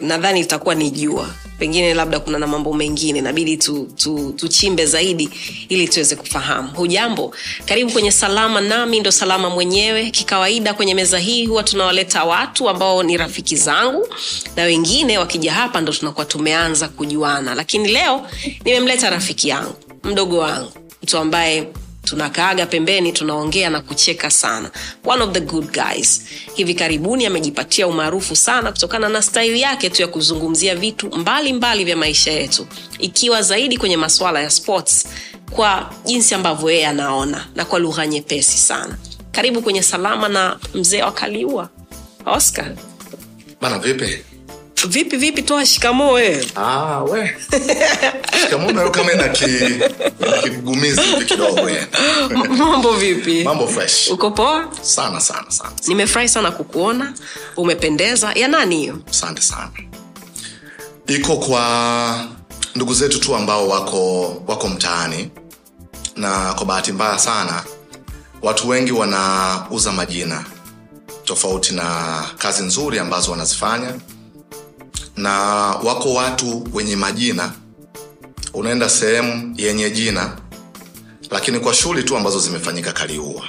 nadhani itakuwa ni jua. Pengine labda kuna na mambo mengine. Inabidi tuchimbe tu, tu zaidi ili tuweze kufahamu. Hujambo? Karibu kwenye salama nami ndo salama mwenyewe. Kikawaida kwenye meza hii huwa tunawaleta watu ambao ni rafiki zangu na wengine wakija hapa ndo tunakuwa tumeanza kujuana. Lakini leo nimemleta rafiki yangu mdogo wangu mtu ambaye tunakaaga pembeni tunaongea na kucheka sana. One of the good guys. Hivi karibuni amejipatia umaarufu sana kutokana na staili yake tu ya kuzungumzia vitu mbalimbali mbali vya maisha yetu. Ikiwa zaidi kwenye masuala ya sports kwa jinsi ambavyo yeye anaona na kwa lugha nyepesi sana. Karibu kwenye salama na mzee wa kaliua oscar. Bana vipi vipi vipi toa shikamoo wewe. Ah, we. Shikamoo nayo kama ina kigumizi hivi kidogo mambo vipi? Mambo fresh. Uko poa? Sana sana sana. Nimefurahi sana kukuona. Umependeza. Ya nani hiyo? Asante sana. Iko kwa ndugu zetu tu ambao wako wako mtaani. Na kwa bahati mbaya sana watu wengi wanauza majina tofauti na kazi nzuri ambazo wanazifanya na wako watu wenye majina unaenda sehemu yenye jina lakini kwa shughuli tu ambazo zimefanyika kaliua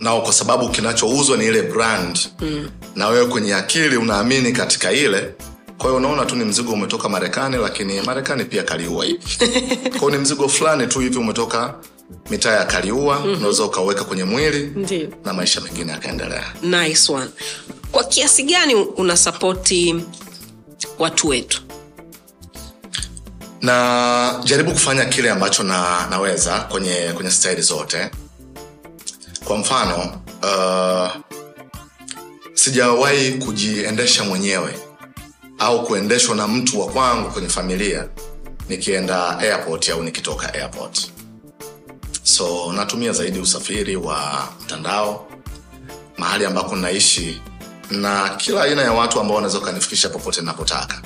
nao kwa sababu kinachouzwa ni ile brand mm. na wewe kwenye akili unaamini katika ile kwa hiyo unaona tu ni mzigo umetoka marekani lakini marekani pia kaliua hivi kwao ni mzigo fulani tu hivi umetoka mitaa ya kaliua mm-hmm. unaweza ukaweka kwenye mwili Ndiyo. na maisha mengine yakaendelea nice one kwa kiasi gani unasapoti watu wetu. Na jaribu kufanya kile ambacho na, naweza kwenye kwenye staili zote. Kwa mfano uh, sijawahi kujiendesha mwenyewe au kuendeshwa na mtu wa kwangu kwenye familia nikienda airport au nikitoka airport. So natumia zaidi usafiri wa mtandao mahali ambako naishi na kila aina ya watu ambao wanaweza ukanifikisha popote napotaka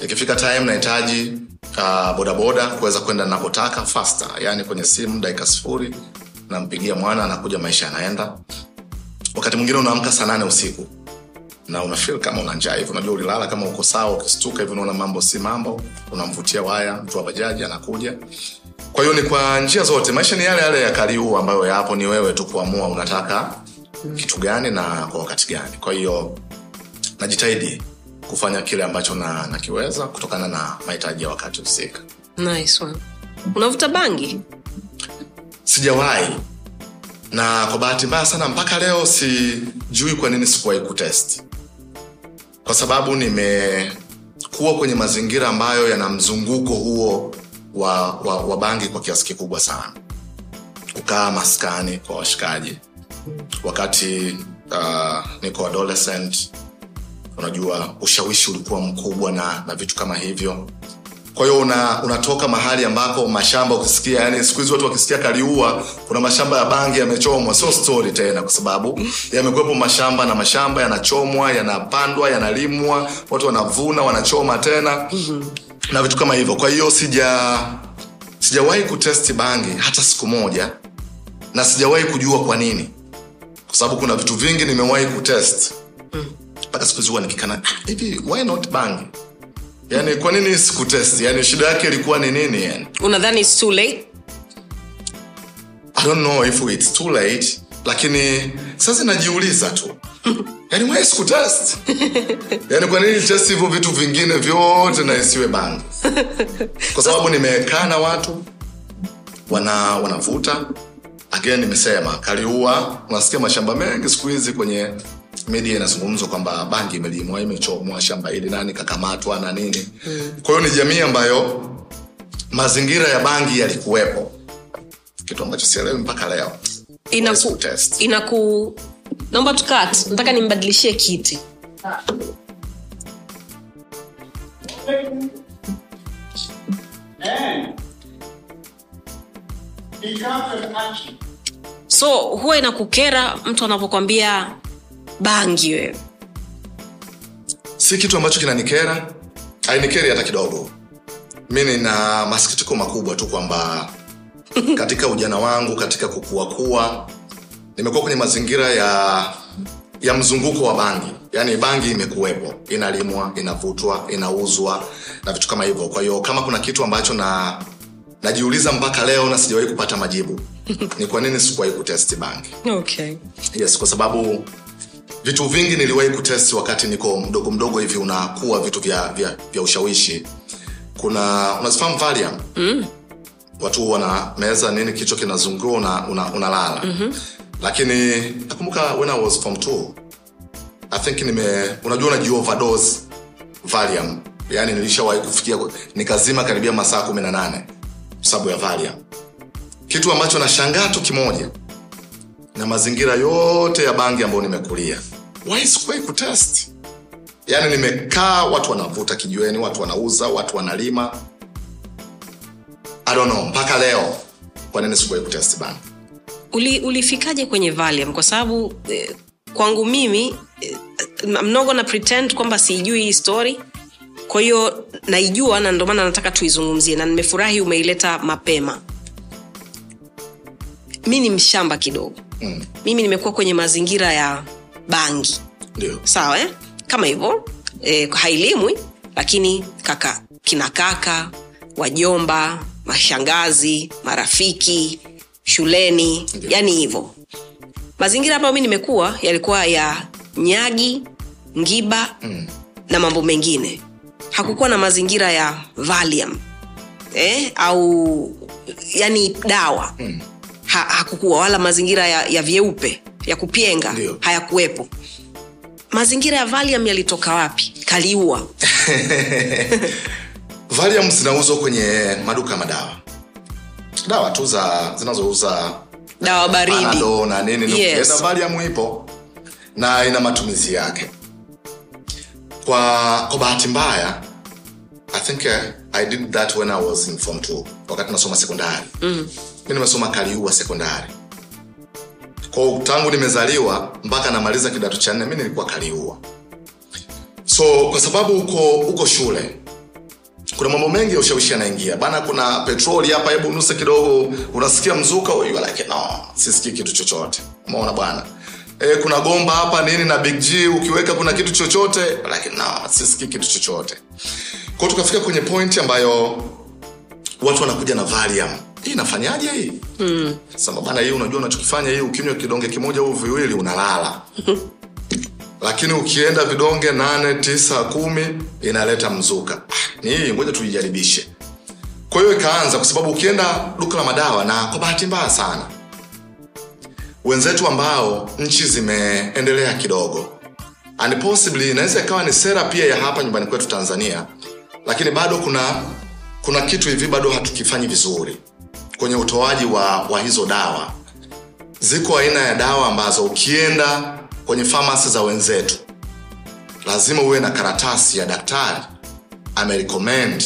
ikifika time nahitaji uh, bodaboda kuweza kwenda napotaka faster. Yani kwenye simu dakika sifuri nampigia mwana anakuja maisha yanaenda. Wakati mwingine unaamka saa nane usiku na unafil kama una njaa unajua ulilala kama uko sawa ukistuka hivi unaona mambo si mambo unamvutia waya mtu wa bajaji anakuja. Kwa hiyo ni kwa njia zote. Maisha ni yale yale ya kariu ambayo yapo ni wewe tu kuamua unataka kitu gani na kwa wakati gani. Kwa hiyo najitahidi kufanya kile ambacho na nakiweza kutokana na mahitaji ya wakati husika. Nice one. Unavuta bangi? Sijawahi. Na kwa bahati mbaya sana mpaka leo sijui kwa nini sikuwahi kutest. Kwa sababu nimekuwa kwenye mazingira ambayo yana mzunguko huo wa, wa, wa bangi kwa kiasi kikubwa sana. Kukaa maskani kwa washikaji wakati uh, niko adolescent unajua ushawishi ulikuwa mkubwa na, na vitu kama hivyo. Kwa hiyo una, unatoka mahali ambako mashamba ukisikia yani siku hizi watu wakisikia kaliua kuna mashamba ya bangi yamechomwa. Sio story tena kwa sababu yamekuwepo mashamba na mashamba yanachomwa yanapandwa yanalimwa watu wanavuna wanachoma tena mm-hmm. na vitu kama hivyo. Kwa hiyo sija sijawahi kutesti bangi hata siku moja na sijawahi kujua kwa nini kwa sababu kuna vitu vingi nimewahi kutest. Mpaka siku hizi huwa nikikana "Ah, hivi why not bangi yani kwa nini sikutest? Yani shida yake ilikuwa ni nini yani? Unadhani it's too late? I don't know if it's too late lakini sasa najiuliza tu. Yani why sikutest? Yani kwa nini test hivyo vitu vingine vyote na isiwe bangi kwa sababu nimekaa na watu wana wanavuta again nimesema kaliua. Unasikia mashamba mengi siku hizi kwenye media inazungumzwa kwamba bangi imelimwa imechomwa shamba hili nani kakamatwa na nini. Mm. kwa hiyo ni jamii ambayo mazingira ya bangi yalikuwepo. Kitu ambacho sielewi mpaka leo. Inaku, inaku naomba tukat nataka nimbadilishie kiti. And it action. So huwa inakukera mtu anapokwambia bangi wewe. Si kitu ambacho kinanikera ainikeri hata kidogo. Mi nina masikitiko makubwa tu kwamba katika ujana wangu katika kukuakua nimekuwa kwenye mazingira ya ya mzunguko wa bangi. Yaani bangi imekuwepo inalimwa inavutwa inauzwa na vitu kama hivyo. Kwa hiyo kama kuna kitu ambacho na najiuliza mpaka leo na sijawahi kupata majibu ni kwa nini sikuwahi kutest bangi okay. yes kwa sababu vitu vingi niliwahi kutest wakati niko mdogo mdogo hivi unakuwa vitu vya, vya, vya ushawishi kuna unazifahamu valium mm. watu wana meza nini kichwa kinazungua unalala una, unalala. mm-hmm. lakini nakumbuka when i was form two i think nime unajua unaji valium yani nilishawahi kufikia nikazima karibia masaa kumi na nane sababu ya Valia. kitu ambacho nashangaa tu kimoja na mazingira yote ya bangi ambayo nimekulia. Why sikuwahi kutest? Yaani nimekaa watu wanavuta kijiweni watu wanauza watu wanalima. I don't know mpaka leo kwa nini sikuwahi kutest bangi Uli, ulifikaje kwenye valium kwa sababu eh, kwangu mimi eh, mnogo na pretend kwamba sijui hii story kwa hiyo naijua na ndio maana nataka tuizungumzie na nimefurahi umeileta mapema mi ni mshamba kidogo mm. mimi nimekuwa kwenye mazingira ya bangi yeah. sawa eh? kama hivyo eh, hailimwi lakini kaka kina kaka wajomba mashangazi marafiki shuleni yeah. yani hivyo mazingira ambayo mi nimekuwa yalikuwa ya nyagi ngiba Mm. na mambo mengine hakukuwa na mazingira ya valium eh? au yani dawa. Mm. ha, hakukuwa wala mazingira ya, ya vyeupe ya kupyenga hayakuwepo. Mazingira ya valium yalitoka wapi? Kaliua. Valium zinauzwa kwenye maduka ya madawa. Dawa tu za zinazouza dawa baridi. Na nini Yes. valium ipo na ina matumizi yake. Kwa kwa bahati mbaya i think uh, i did that when i was in form 2 wakati nasoma sekondari. Mm. mi nimesoma kaliua sekondari. Kwa tangu nimezaliwa mpaka namaliza kidato cha nne mi nilikuwa kaliua. So kwa sababu uko uko shule kuna mambo mengi ya ushawishi yanaingia. Bana kuna petroli hapa hebu nuse kidogo. Unasikia mzuka you like no sisikii kitu chochote. Umeona bwana? E, kuna gomba hapa nini na big g ukiweka kuna kitu chochote like no sisikii kitu chochote kwao tukafika kwenye point ambayo watu wanakuja na valium. Hii inafanyaje hii? Mm. sema bana hii unajua unachokifanya hii ukinywa kidonge kimoja au viwili unalala. Lakini ukienda vidonge nane tisa kumi inaleta mzuka. Ni hii ngoja tuijaribishe. Kwa hiyo ikaanza kwa sababu ukienda duka la madawa na kwa bahati mbaya sana wenzetu ambao nchi zimeendelea kidogo and possibly inaweza ikawa ni sera pia ya hapa nyumbani kwetu tanzania lakini bado kuna kuna kitu hivi bado hatukifanyi vizuri kwenye utoaji wa, wa hizo dawa. Ziko aina ya dawa ambazo ukienda kwenye famasi za wenzetu lazima uwe na karatasi ya daktari amerecommend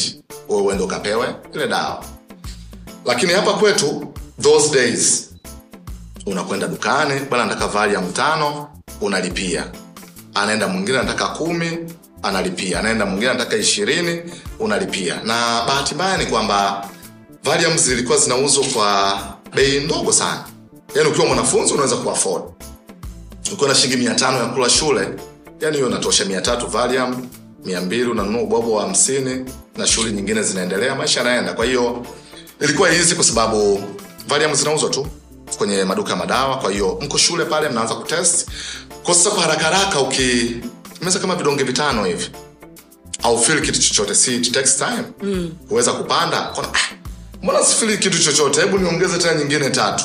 uendo uende ukapewe ile dawa. Lakini hapa kwetu those days unakwenda dukani bwana nataka ya mtano unalipia. Anaenda mwingine anataka kumi analipia. Anaenda mwingine anataka ishirini unalipia. Na bahati mbaya ni kwamba valium zilikuwa zinauzwa kwa bei ndogo sana. Yaani ukiwa mwanafunzi unaweza kuafford ukiwa na shilingi mia tano ya kula shule yaani hiyo inatosha. Mia tatu valium mia mbili unanunua ubwabwa wa hamsini na shughuli nyingine zinaendelea maisha yanaenda. Kwa hiyo ilikuwa hizi kwa sababu valium zinauzwa tu kwenye maduka ya madawa. Kwa hiyo mko shule pale mnaanza kutest sasa kwa haraka haraka ukimeza kama vidonge vitano hivi. Au kitu chochote. Si it takes time. Mm. kupanda. Kona, ah, mbona sifili kitu chochote? Hebu niongeze tena nyingine tatu.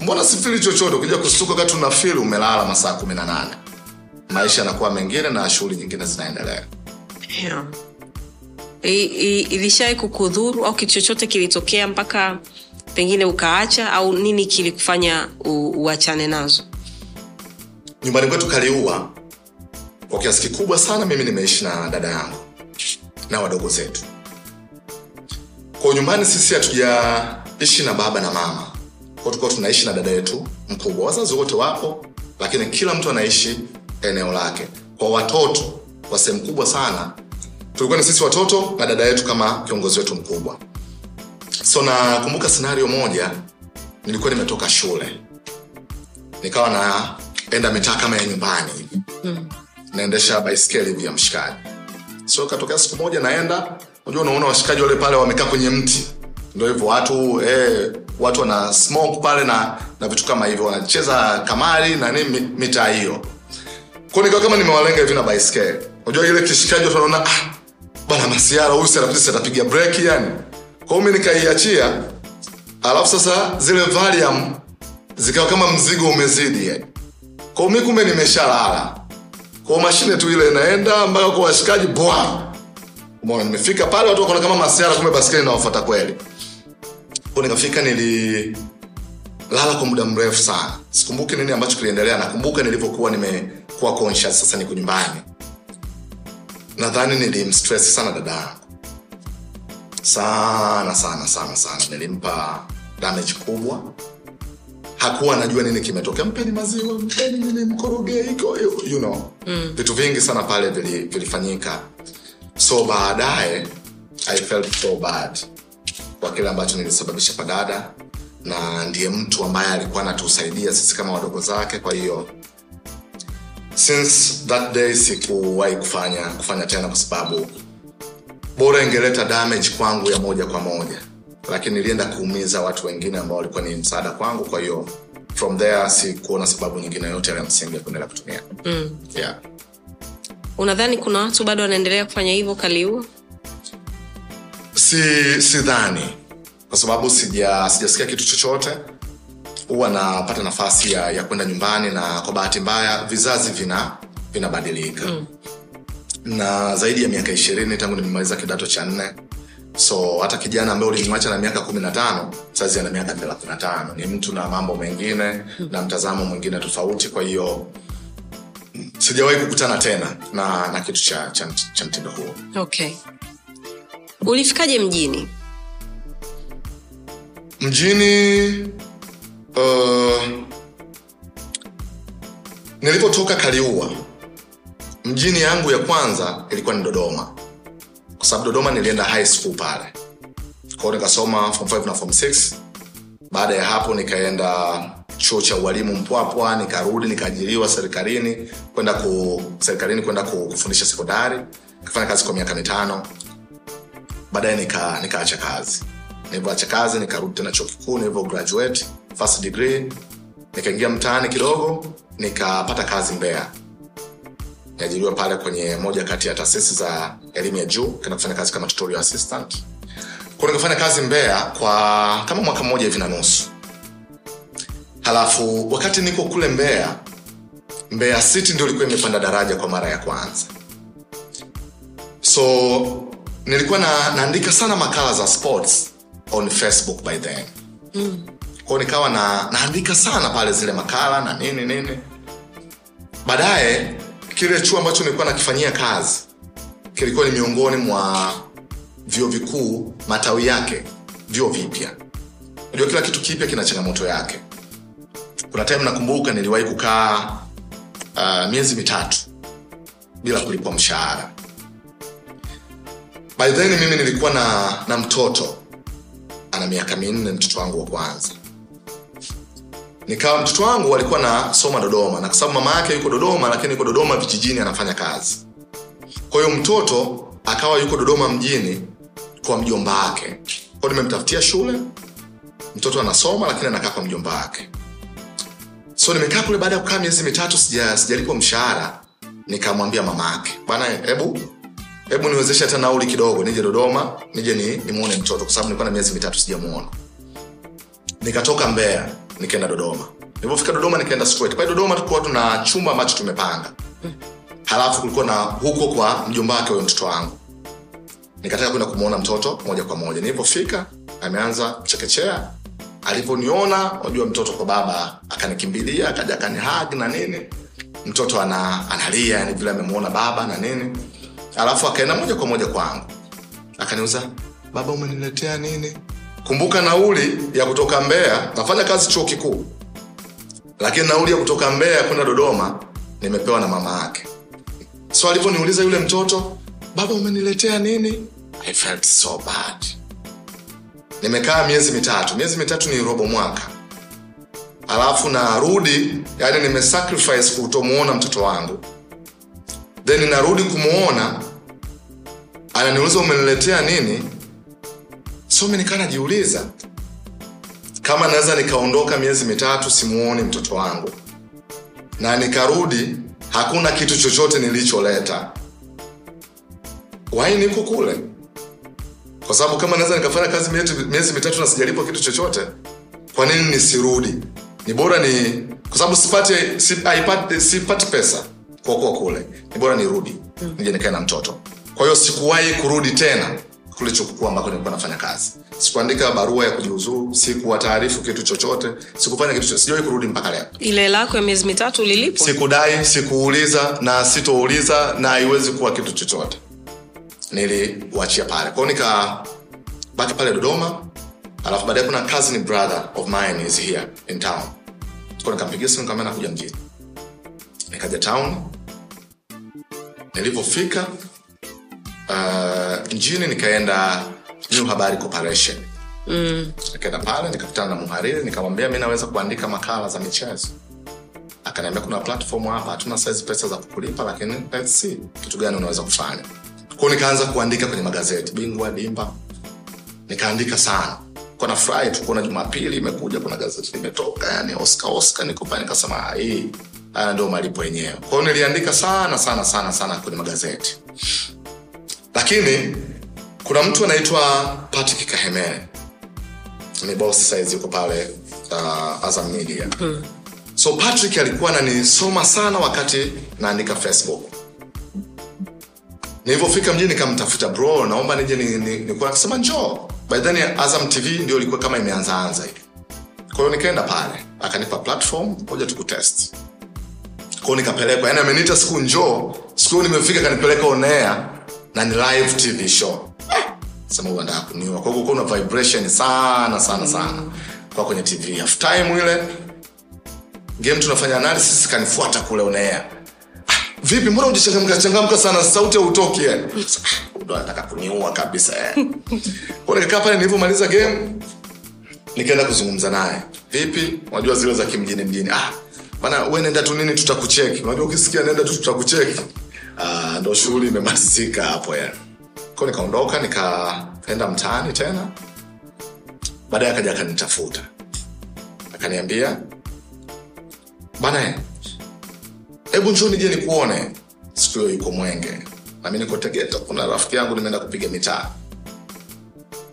Mbona sifili chochote? Ukija kustuka wakati una feel umelala masaa kumi na nane maisha yanakuwa mengine na shughuli nyingine zinaendelea. Yeah. Ilishawai kukudhuru au kitu chochote kilitokea mpaka pengine ukaacha au nini kilikufanya uachane nazo? Nyumbani kwetu kaliua kwa kiasi kikubwa sana mimi nimeishi na dada yangu na wadogo zetu. Kwa nyumbani sisi hatujaishi na baba na mama. Kwa tulikuwa tunaishi na dada yetu mkubwa. Wazazi wote wapo lakini kila mtu anaishi eneo lake. Kwa watoto kwa sehemu kubwa sana tulikuwa ni sisi watoto na dada yetu kama kiongozi wetu mkubwa. So nakumbuka scenario moja nilikuwa nimetoka shule. Nikawa naenda mitaa kama ya nyumbani. Hivi naendesha baiskeli ya mshikaji so katokea siku moja naenda unajua unaona washikaji wale pale wamekaa kwenye mti. Ndo hivyo watu eh, watu wana smoke pale na na vitu kama hivyo wanacheza kamari na nini mitaa hiyo. Kwa nikawa kama nimewalenga hivi na baiskeli unajua ile kishikaji watu wanaona ah bana masiara huyu si atapiga break yani. Kwa hiyo mimi nikaiachia alafu sasa zile valium zikawa kama mzigo umezidi yani. Kwa hiyo mimi kumbe nimeshalala kwa mashine tu ile inaenda mpaka kwa washikaji bwa! Umeona nimefika pale watu wakaona kama masiara kumbe baskeli inawafuata kweli. Kwa nikafika nili lala kwa muda mrefu sana. Sikumbuki nini ambacho kiliendelea nakumbuka nilivyokuwa nimekuwa conscious sasa niko nyumbani. Nadhani nilimstress sana dada yangu. Sana sana sana sana. Nilimpa damage kubwa hakuwa anajua nini kimetokea. Mpeni maziwa mpeni nini mkorogee iko, you know. Mm. vitu vingi sana pale vili- vilifanyika. So baadaye i felt so bad kwa kile ambacho nilisababisha kwa dada na ndiye mtu ambaye alikuwa anatusaidia sisi kama wadogo zake. Kwa hiyo since that day sikuwahi kufanya kufanya tena kwa sababu bora ingeleta damage kwangu ya moja kwa moja lakini nilienda kuumiza watu wengine ambao walikuwa ni msaada kwangu kwa hiyo from there sikuona sababu nyingine yote ya msingi ya kuendelea kutumia mm. yeah. unadhani kuna watu bado wanaendelea kufanya hivyo kaliu si sidhani kwa sababu sija sijasikia kitu chochote huwa napata nafasi ya, ya kwenda nyumbani na kwa bahati mbaya vizazi vina vinabadilika mm. na zaidi ya miaka ishirini tangu nimemaliza kidato cha nne so hata kijana ambaye ulimwacha na miaka kumi na tano sazi ana miaka thelathini na tano. Ni mtu na mambo mengine na mtazamo mwingine tofauti. Kwa hiyo sijawahi kukutana tena na, na kitu cha, cha, cha mtindo huo. Okay. Ulifikaje mjini? Mjini uh, nilipotoka kaliua mjini yangu ya kwanza ilikuwa ni dodoma kwa sababu dodoma nilienda high school pale. Kwao nikasoma form 5 na form 6 baada ya hapo nikaenda chuo cha ualimu mpwapwa nikarudi nikaajiriwa serikalini kwenda ku serikalini kwenda ku- kufundisha sekondari. Kafanya kazi kwa miaka mitano. Baadaye nika- nikaacha kazi. Nilivyoacha kazi nikarudi tena chuo kikuu nilivyo graduate first degree. Nikaingia mtaani kidogo nikapata kazi mbea niajiriwa pale kwenye moja kati ya taasisi za elimu ya juu kufanya kazi kama tutorial assistant. Kwa nikafanya kazi mbea kwa kama mwaka mmoja hivi na nusu. Halafu wakati niko kule mbea mbea city ndio ilikuwa imepanda daraja kwa mara ya kwanza. So nilikuwa na, naandika sana makala za sports on facebook by then. Mm. kwao nikawa na, naandika sana pale zile makala na nini nini. Baadaye kile chuo ambacho nilikuwa nakifanyia kazi kilikuwa ni miongoni mwa vyuo vikuu matawi yake vyuo vipya. Unajua kila kitu kipya kina changamoto yake. Kuna time nakumbuka niliwahi kukaa uh, miezi mitatu bila kulipwa mshahara. By then mimi nilikuwa na, na mtoto. Ana miaka minne mtoto wangu wa kwanza nikawa mtoto wangu alikuwa nasoma dodoma na kwa sababu mama yake yuko dodoma lakini yuko dodoma vijijini anafanya kazi. Kwa hiyo mtoto akawa yuko dodoma mjini kwa mjomba wake. Kwao nimemtafutia shule mtoto anasoma lakini anakaa kwa mjomba wake. So nimekaa kule baada ya kukaa miezi mitatu sija- sijalipwa mshahara nikamwambia mama yake bwana hebu hebu niwezeshe hata nauli kidogo nije dodoma nije ni mtoto kwa sababu nilikuwa na miezi mitatu sijamuona. Nikatoka mbeya nikaenda dodoma. Nilipofika dodoma nikaenda straight pale dodoma tulikuwa tuna chumba ambacho tumepanga. Halafu kulikuwa na huko kwa mjomba wake huyo mtoto wangu. Nikataka kwenda kumwona mtoto moja kwa moja. Nilipofika ameanza kuchekechea. Alivyoniona wajua mtoto kwa baba akanikimbilia akaja akanihag na nini. Mtoto ana, analia yani vile amemwona baba na nini. Alafu akaenda moja kwa moja kwangu. Akaniuza baba umeniletea nini kumbuka nauli ya kutoka mbeya. Nafanya kazi chuo kikuu. Lakini nauli ya kutoka mbeya kwenda dodoma nimepewa na mama yake. So alivyoniuliza yule mtoto baba umeniletea nini? I felt so bad. Nimekaa miezi mitatu. Miezi mitatu ni robo mwaka. Alafu narudi yani nimesacrifice kutomuona mtoto wangu. Then narudi kumuona. Ananiuliza umeniletea nini so mi nikaa najiuliza kama naweza nikaondoka miezi mitatu simuoni mtoto wangu. Na nikarudi hakuna kitu chochote nilicholeta. Wai niko kule? Kwa sababu kama naweza nikafanya kazi miezi, mitatu na sijalipwa kitu chochote kwa nini nisirudi? Ni bora ni kwa sababu sipati sipati, sipati pesa kwa kuwa kule. Ni bora nirudi mm. nije nikae na mtoto. Kwa hiyo sikuwahi kurudi tena kule chuo kikuu ambako nilikuwa nafanya kazi. Sikuandika barua ya kujiuzuru sikuwataarifu kitu chochote sikufanya kitu chochote. Sijawahi kurudi mpaka leo. Ile lako ya miezi mitatu ulilipwa sikudai sikuuliza na sitouliza na haiwezi kuwa kitu chochote. Niliwachia pale. Kwao nikabaki pale dodoma alafu baadaye kuna cousin brother of mine is here in town. Ko nikampigia simu nikamwambia nakuja mjini. Nikaja town. Nilivyofika uh, mjini nikaenda new habari corporation. Mm. nikaenda pale nikakutana na muhariri nikamwambia mi naweza kuandika makala za michezo. Akaniambia kuna platform hapa hatuna saizi pesa za kukulipa lakini let's see kitu gani unaweza kufanya. Kwao nikaanza kuandika kwenye magazeti bingwa dimba. Nikaandika sana. Nafurahi tu kuona jumapili imekuja kuna gazeti limetoka yani oscar oscar niko pale nikasema "Ah, hii haya ndio malipo yenyewe. Kwao niliandika sana sana sana sana kwenye magazeti lakini kuna mtu anaitwa patrick kahemere. Ni bosi saizi yuko pale uh, azam media. Hmm. so patrick alikuwa ananisoma sana wakati naandika facebook. Nilivyofika mjini nikamtafuta bro naomba nije ni, ni, njoo. By then azam tv ndio ilikuwa kama imeanzaanza hivi. Kwa hiyo nikaenda pale akanipa platform moja tukutest kwao nikapelekwa yani ameniita siku njoo. Siku nimefika kanipeleka onea na ni live tv show. Ah, sema huyu anataka kwa hiyo kuna vibration sana sana sana kwa kwenye tv half time ile game tunafanya analysis kanifuata kule unaea "Ah, vipi mbona ujichangamka changamka sana? Sauti hautoki yani Ah, ndo anataka kuniua kabisa yani kwa nikakaa pale nilivyomaliza game nikaenda kuzungumza naye. Vipi? Unajua zile za kimjini mjini ah bana we nenda tu nini tutakucheki. Unajua ukisikia nenda tu tutakucheki ah, ndo shughuli imemalizika hapo yani. Ko nikaondoka nikaenda mtaani tena. Baadaye akaja akanitafuta. Akaniambia bana hebu njoo nije nikuone? Siku hiyo yuko mwenge. Nami niko tegeta. Kuna rafiki yangu nimeenda kupiga mitaa.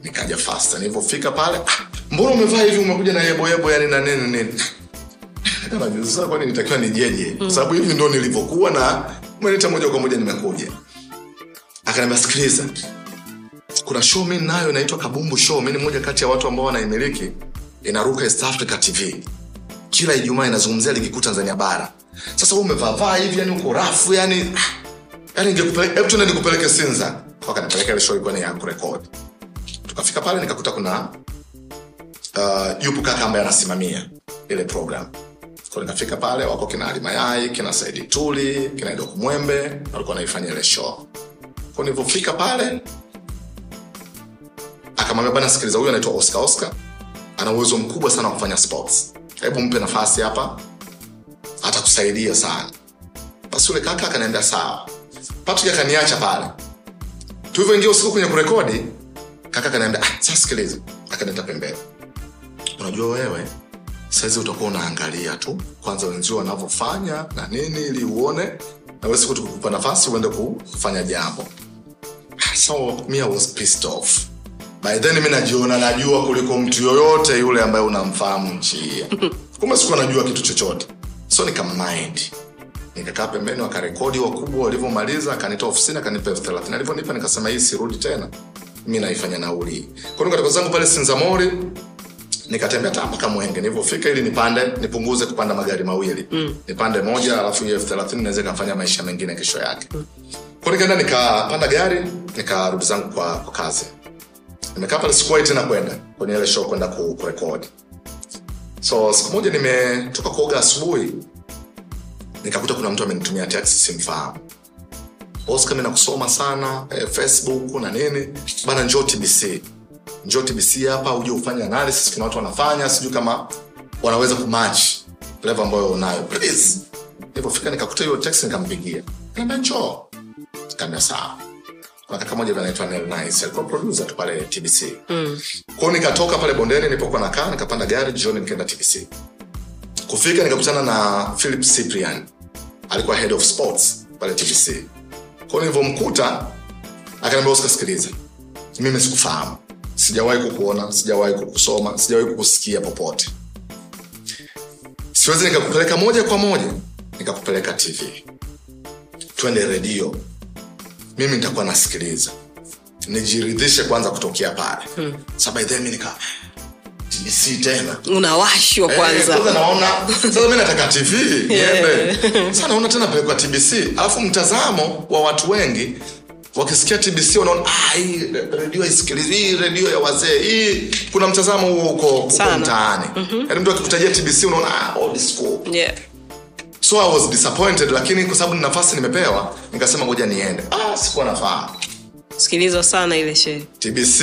Nikaja fasta nilivyofika pale ah, mbona umevaa hivi? Umekuja na yeboyebo yani na nini nini? Kwani nitakiwa nijeje kwa sababu hivi ndo nilivyokuwa na umenita moja kwa moja nimekuja. Akaniambia sikiliza kuna show mi nayo inaitwa kabumbu show. Mi ni moja kati ya watu ambao wanaimiliki. Inaruka east africa tv kila ijumaa inazungumzia ligi kuu tanzania bara. Sasa huu umevaa hivi yani uko rafu yani yani hebu tuende nikupeleke sinza. Akanipeleka ile show ilikuwa ni ya kurekodi. Tukafika pale nikakuta kuna uh, yupo kaka ambaye anasimamia ile program nikafika pale wako kina Ali Mayai kina Saidi Tuli kina Edo Kumwembe walikuwa wanaifanya ile show. Kwa nilivyofika pale akamwambia bana sikiliza huyu anaitwa Oscar Oscar. Ana uwezo mkubwa sana wa kufanya sports. Hebu mpe nafasi hapa atakusaidia sana. Basi yule kaka akaniambia sawa. Patrick akaniacha pale. Tulivyoingia usiku kwenye kurekodi kaka akaniambia ah, sasa sikiliza. Akanita pembeni. Unajua wewe saizi utakuwa unaangalia tu kwanza wenzio wanavyofanya na nini ili uone. Na wewe siku nafasi uende kufanya jambo. So mi I was pissed off. By then mi najiona najua kuliko mtu yoyote yule ambaye unamfahamu nchi kumbe sikuwa najua kitu chochote. So nikamind nikakaa pembeni wakarekodi wakubwa walivyomaliza akanita ofisini akanipa elfu thelathini. Alivyonipa nikasema hii sirudi tena. Mi naifanya nauli. Kwao nikatoka zangu pale sinzamori nikatembea taa mpaka mwenge. Nilivyofika ili nipande nipunguze kupanda magari mawili. Mm. nipande moja alafu hiyo elfu thelathini naweza ikafanya maisha mengine kesho yake. Mm. kwao nikaenda nikapanda gari nikarudi zangu kwa, kwa kazi. Nimekaa pale sikuwahi tena kwenda kwenye ile show kwenda kurekodi. So siku moja nimetoka kuoga asubuhi nikakuta kuna mtu amenitumia text simfahamu. Oscar nakusoma sana eh, facebook na nini. Bana njoo tbc njoo tbc hapa uje ufanye analysis kuna watu wanafanya sijui kama wanaweza kumatch level ambayo unayo. Please nilipofika nikakuta hiyo text nikampigia. Kaambia njoo. Kaambia sawa. Kuna kaka moja anaitwa Nel Nice alikuwa producer tu pale tbc mm. kwao nikatoka pale bondeni nilipokuwa nakaa nikapanda gari jioni nikaenda tbc kufika nikakutana na philip cyprian alikuwa head of sports pale tbc kwao nilivyomkuta akaniambia oscar sikiliza. Mimi sikufahamu sijawahi kukuona sijawahi kukusoma sijawahi kukusikia popote. Siwezi nikakupeleka moja kwa moja nikakupeleka tv twende redio. Mimi nitakuwa nasikiliza. Nijiridhishe kwanza kutokea pale. Hmm. sa mi nika si tena. Unawashwa Eh, kwanza. hey, naona. Sasa mi nataka tv niende. Sa naona tena pelekwa tbc alafu mtazamo wa watu wengi wakisikia tbc wanaona "Ah, hii redio isikilizi hii redio ya wazee hii. Kuna mtazamo huo huko mtaani. Mm-hmm. yaani mtu akikutajia tbc unaona ah, old school. Yeah. so i was disappointed lakini kwa sababu ni nafasi nimepewa nikasema ngoja niende. Ah, sikuwa nafaa sikilizwa sana ile shehe tbc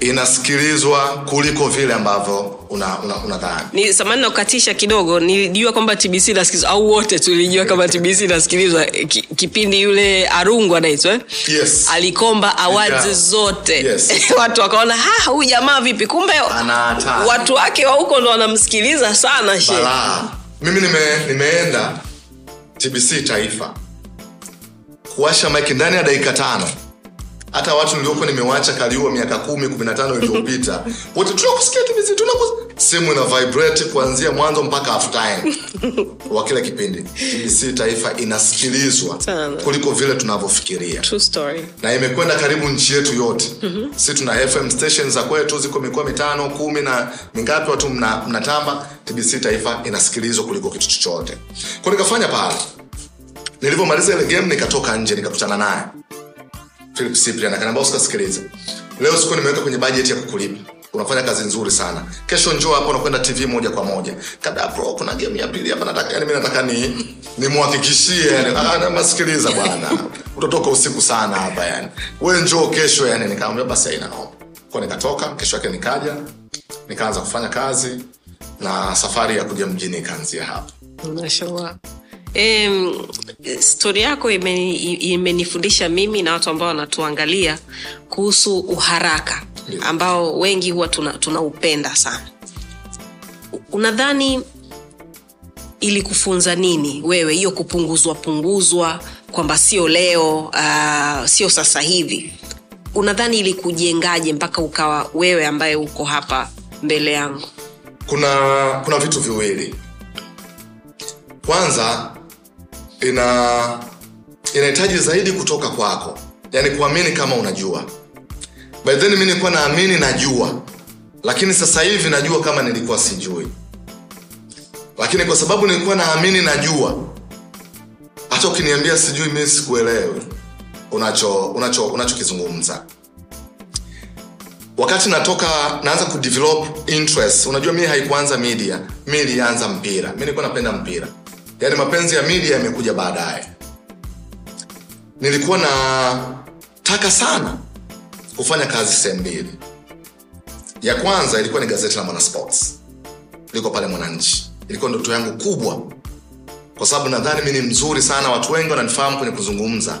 inasikilizwa kuliko vile ambavyo unadhani una, una ni samani na kukatisha kidogo nilijua kwamba tbc inasikilizwa au wote tulijua kama tbc inasikilizwa Ki, kipindi yule arungu anaitwa eh? yes. alikomba awards Yeah. zote. Yes. watu wakaona "Ha, huyu jamaa vipi? Kumbe watu wake wa huko ndo wanamsikiliza sana she mimi nime, nimeenda tbc taifa. Kuwasha maiki ndani ya dakika tano hata watu niliokuwa nimewacha kaliua miaka kumi kumi na tano iliyopita. Wote tunakusikia tbc tunakus simu ina vibrate kuanzia mwanzo mpaka half time wa kila kipindi. Tbc taifa inasikilizwa kuliko vile tunavyofikiria. Na imekwenda karibu nchi yetu yote. Mm-hmm. si tuna fm station za kwetu ziko mikoa mitano kumi na mingapi watu mna- mnatamba. Tbc taifa inasikilizwa kuliko kitu chochote. Ko nikafanya pale. Nilivyomaliza ile game nikatoka nje nikakutana naye philip cyprian akaniambia sikiliza, leo siku nimeweka kwenye bajeti ya kukulipa. Unafanya kazi nzuri sana. Kesho njoo hapo unakwenda tv moja kwa moja. Kada bro kuna game ya pili hapa nataka yani mimi nataka ni nimhakikishie yani. Ah masikiliza bwana. Utatoka usiku sana hapa yani. Wewe njoo kesho yani. Nikamwambia basi haina noma kwa nikatoka kesho yake nikaja nikaanza kufanya kazi na safari ya kuja mjini ikaanzia hapo Mashallah. Em, stori yako imeni- imenifundisha mimi na watu ambao wanatuangalia kuhusu uharaka ambao wengi huwa tuna- tunaupenda sana. Unadhani ilikufunza nini wewe hiyo kupunguzwa punguzwa kwamba sio leo uh, sio sasa hivi? Unadhani ilikujengaje mpaka ukawa wewe ambaye uko hapa mbele yangu? Kuna kuna vitu viwili. Kwanza ina inahitaji zaidi kutoka kwako. Yaani kuamini kama unajua. By then mi nilikuwa naamini najua. Lakini sasa hivi najua kama nilikuwa sijui. Lakini kwa sababu nilikuwa naamini najua hata ukiniambia sijui mi sikuelewi unacho unacho unachokizungumza. Wakati natoka naanza kudevelop interest. Unajua mi haikuanza media. Mi ilianza mpira. Mi nilikuwa napenda mpira yaani mapenzi ya media yamekuja baadaye. Nilikuwa na taka sana kufanya kazi sehemu mbili. Ya kwanza ilikuwa ni gazeti la mwanasports. Liko pale mwananchi. Ilikuwa ndoto yangu kubwa. Kwa sababu nadhani mi ni mzuri sana watu wengi wananifahamu kwenye kuzungumza.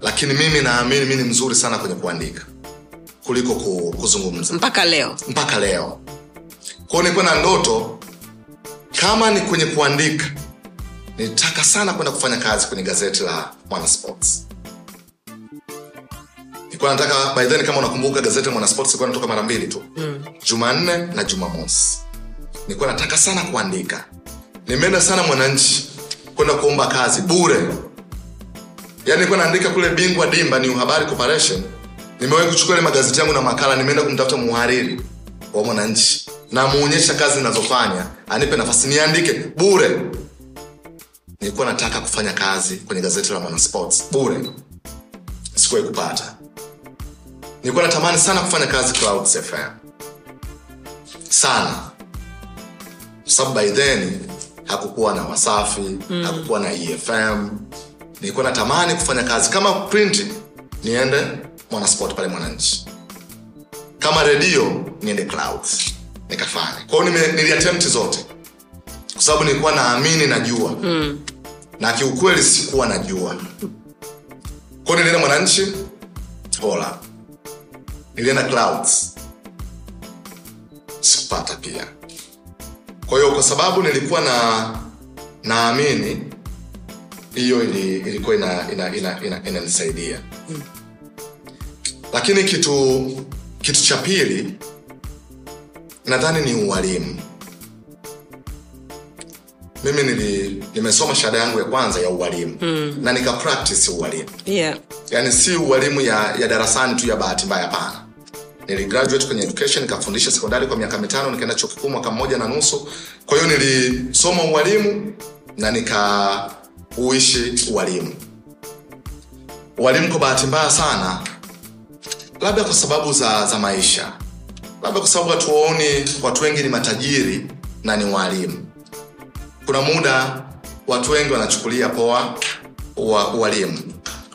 Lakini mimi naamini mi ni mzuri sana kwenye kuandika. Kuliko kuzungumza. Mpaka leo. Mpaka leo. Kwao nilikuwa na ndoto kama ni kwenye kuandika nilitaka sana kwenda kufanya kazi kwenye gazeti la mwanasports nilikuwa nataka by then kama unakumbuka gazeti la mwanasports ilikuwa natoka mara mbili tu. Mm. jumanne na jumamosi. Nilikuwa nataka sana kuandika. Nimeenda sana mwananchi kwenda kuomba kazi bure. Yaani nilikuwa naandika kule bingwa dimba ni uhabari corporation. Nimewahi kuchukua ile magazeti yangu na makala nimeenda kumtafuta muhariri wa mwananchi. Namuonyesha kazi ninazofanya anipe nafasi niandike bure nilikuwa nataka kufanya kazi kwenye gazeti la mwanasports bure. Sikuwahi kupata. Nilikuwa natamani sana kufanya kazi Clouds FM sana. Sababu by then hakukuwa na wasafi mm. hakukuwa na efm nilikuwa natamani kufanya kazi kama print niende mwanasport pale mwananchi. Kama redio niende Clouds. Nikafanya. Kwao niliattempt zote. Kwa sababu nilikuwa naamini najua. Mm. Na kiukweli sikuwa najua. Kwao nilienda mwananchi hola. Nilienda clouds. Sikupata pia. Kwa hiyo kwa sababu nilikuwa na naamini hiyo ili, ilikuwa inanisaidia ina, ina, ina, lakini kitu kitu cha pili nadhani ni ualimu mimi nili, nimesoma shahada yangu ya kwanza ya ualimu. Mm. na nika practice ualimu. Yeah. yani si ualimu ya, ya darasani tu ya bahati mbaya hapana. Niligraduate kwenye education nikafundisha sekondari kwa miaka mitano nikaenda chuo kikuu mwaka mmoja na nusu. Kwa hiyo nilisoma ualimu na nikauishi ualimu. Ualimu kwa bahati mbaya sana labda kwa sababu za, za maisha. Labda kwa sababu hatuwaoni watu wengi ni matajiri na ni walimu kuna muda watu wengi wanachukulia poa wa- ualimu.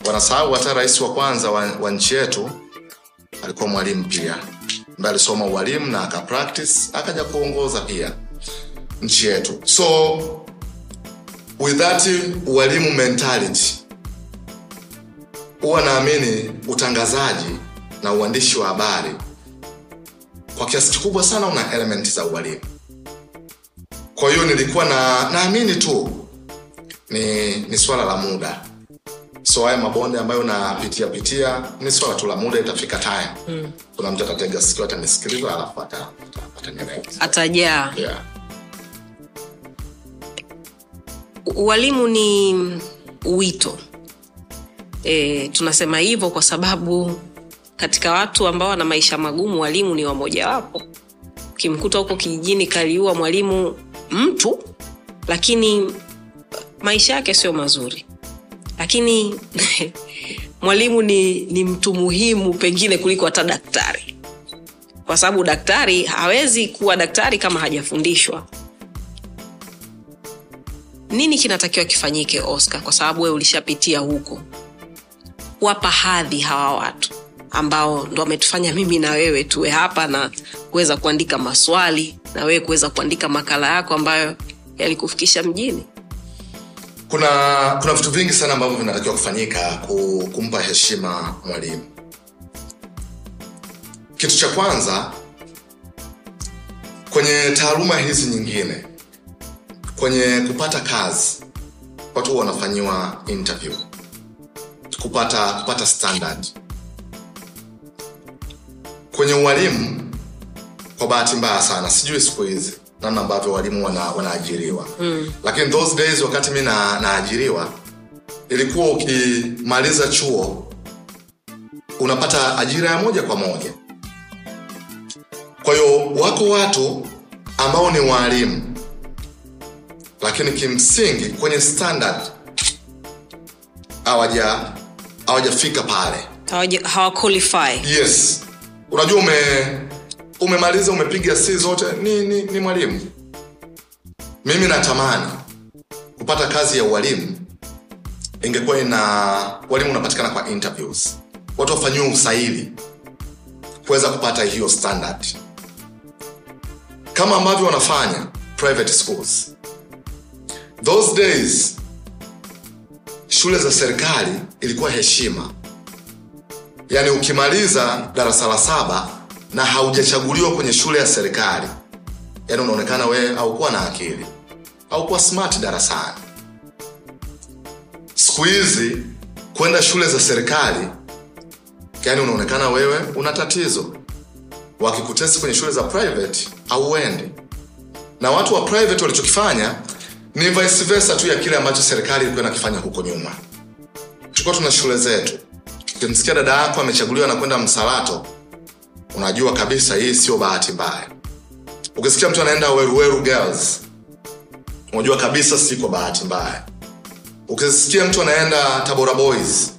Wanasahau hata rais wa kwanza wa, wa nchi yetu alikuwa mwalimu pia. Ambaye alisoma ualimu na akapractice akaja kuongoza pia nchi yetu. So with that ualimu mentality huwa naamini utangazaji na uandishi wa habari kwa kiasi kikubwa sana una element za ualimu kwa hiyo nilikuwa na naamini tu ni, ni swala la muda. So haya mabonde ambayo napitia pitia ni swala tu la muda itafika time. Mm. kuna mtu atatega sikio atanisikiliza alafu atajaa. Yeah. ni wito. E, tunasema hivyo kwa sababu katika watu ambao wana maisha magumu walimu ni wamojawapo. Ukimkuta huko kijijini kaliua mwalimu mtu lakini maisha yake sio mazuri. Lakini mwalimu ni, ni mtu muhimu pengine kuliko hata daktari. Kwa sababu daktari hawezi kuwa daktari kama hajafundishwa. Nini kinatakiwa kifanyike oscar kwa sababu wewe ulishapitia huko? Wapa hadhi hawa watu ambao ndo wametufanya mimi na wewe tuwe hapa na kuweza kuandika maswali na wewe kuweza kuandika makala yako ambayo yalikufikisha mjini. Kuna kuna vitu vingi sana ambavyo vinatakiwa kufanyika kumpa heshima mwalimu. Kitu cha kwanza kwenye taaluma hizi nyingine kwenye kupata kazi watu wanafanyiwa interview. Kupata kupata standard kwenye ualimu kwa bahati mbaya sana sijui siku hizi namna ambavyo walimu wana, wanaajiriwa. Mm. lakini those days wakati mi na, naajiriwa ilikuwa ukimaliza chuo unapata ajira ya moja kwa moja. Kwa hiyo wako watu ambao ni waalimu lakini kimsingi kwenye standard hawaja hawajafika pale. Hawaja- hawaqualify. Yes unajua ume umemaliza umepiga si zote. Ni, ni, ni mwalimu. Mimi natamani kupata kazi ya ualimu. Ingekuwa ina walimu unapatikana kwa interviews. Watu wafanyiwe usaili kuweza kupata hiyo standard. Kama ambavyo wanafanya private schools. Those days shule za serikali ilikuwa heshima yaani ukimaliza darasa la saba na haujachaguliwa kwenye shule ya serikali yaani unaonekana wewe haukuwa na akili haukuwa smart darasani. Siku hizi kwenda shule za serikali yaani unaonekana wewe una tatizo. Wakikutesti kwenye shule za private hauendi. Na watu wa private walichokifanya ni vice versa tu ya kile ambacho serikali ilikuwa inakifanya huko nyuma. Tulikuwa tuna shule zetu ukimsikia dada yako amechaguliwa na kwenda msalato unajua kabisa hii sio bahati mbaya. Ukisikia mtu anaenda weruweru girls unajua kabisa si kwa bahati mbaya. Ukisikia mtu anaenda tabora boys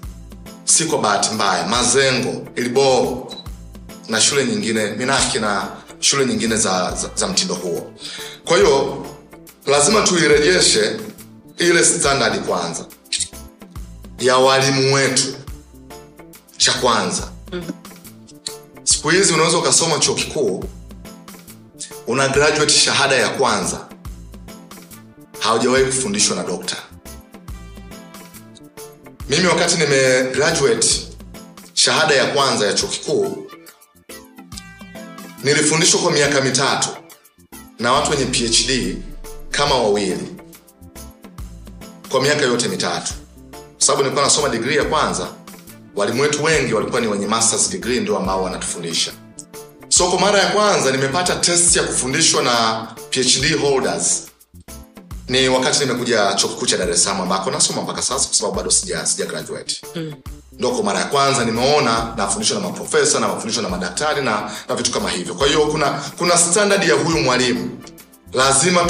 si kwa bahati mbaya. Mazengo iliboo na shule nyingine minaki na shule nyingine za, za, za mtindo huo. Kwa hiyo lazima tuirejeshe ile standard kwanza ya walimu wetu cha kwanza. Siku hizi unaweza ukasoma chuo kikuu una graduate shahada ya kwanza haujawahi kufundishwa na dokta. Mimi wakati nime graduate shahada ya kwanza ya chuo kikuu nilifundishwa kwa miaka mitatu na watu wenye phd kama wawili kwa miaka yote mitatu. Kwa sababu nilikuwa nasoma digrii ya kwanza walimu wetu wengi walikuwa ni wenye masters degree ndio ambao wanatufundisha. So kwa mara ya kwanza nimepata test ya kufundishwa na phd holders. Ni wakati nimekuja chuo kikuu cha dar es salaam ambako nasoma mpaka sasa kwa sababu bado sija, sija graduate. Mm. ndo kwa mara ya kwanza nimeona nafundishwa na maprofesa na mafundishwa na madaktari na, na vitu kama hivyo. Kwa hiyo kuna kuna standard ya huyu mwalimu. Lazima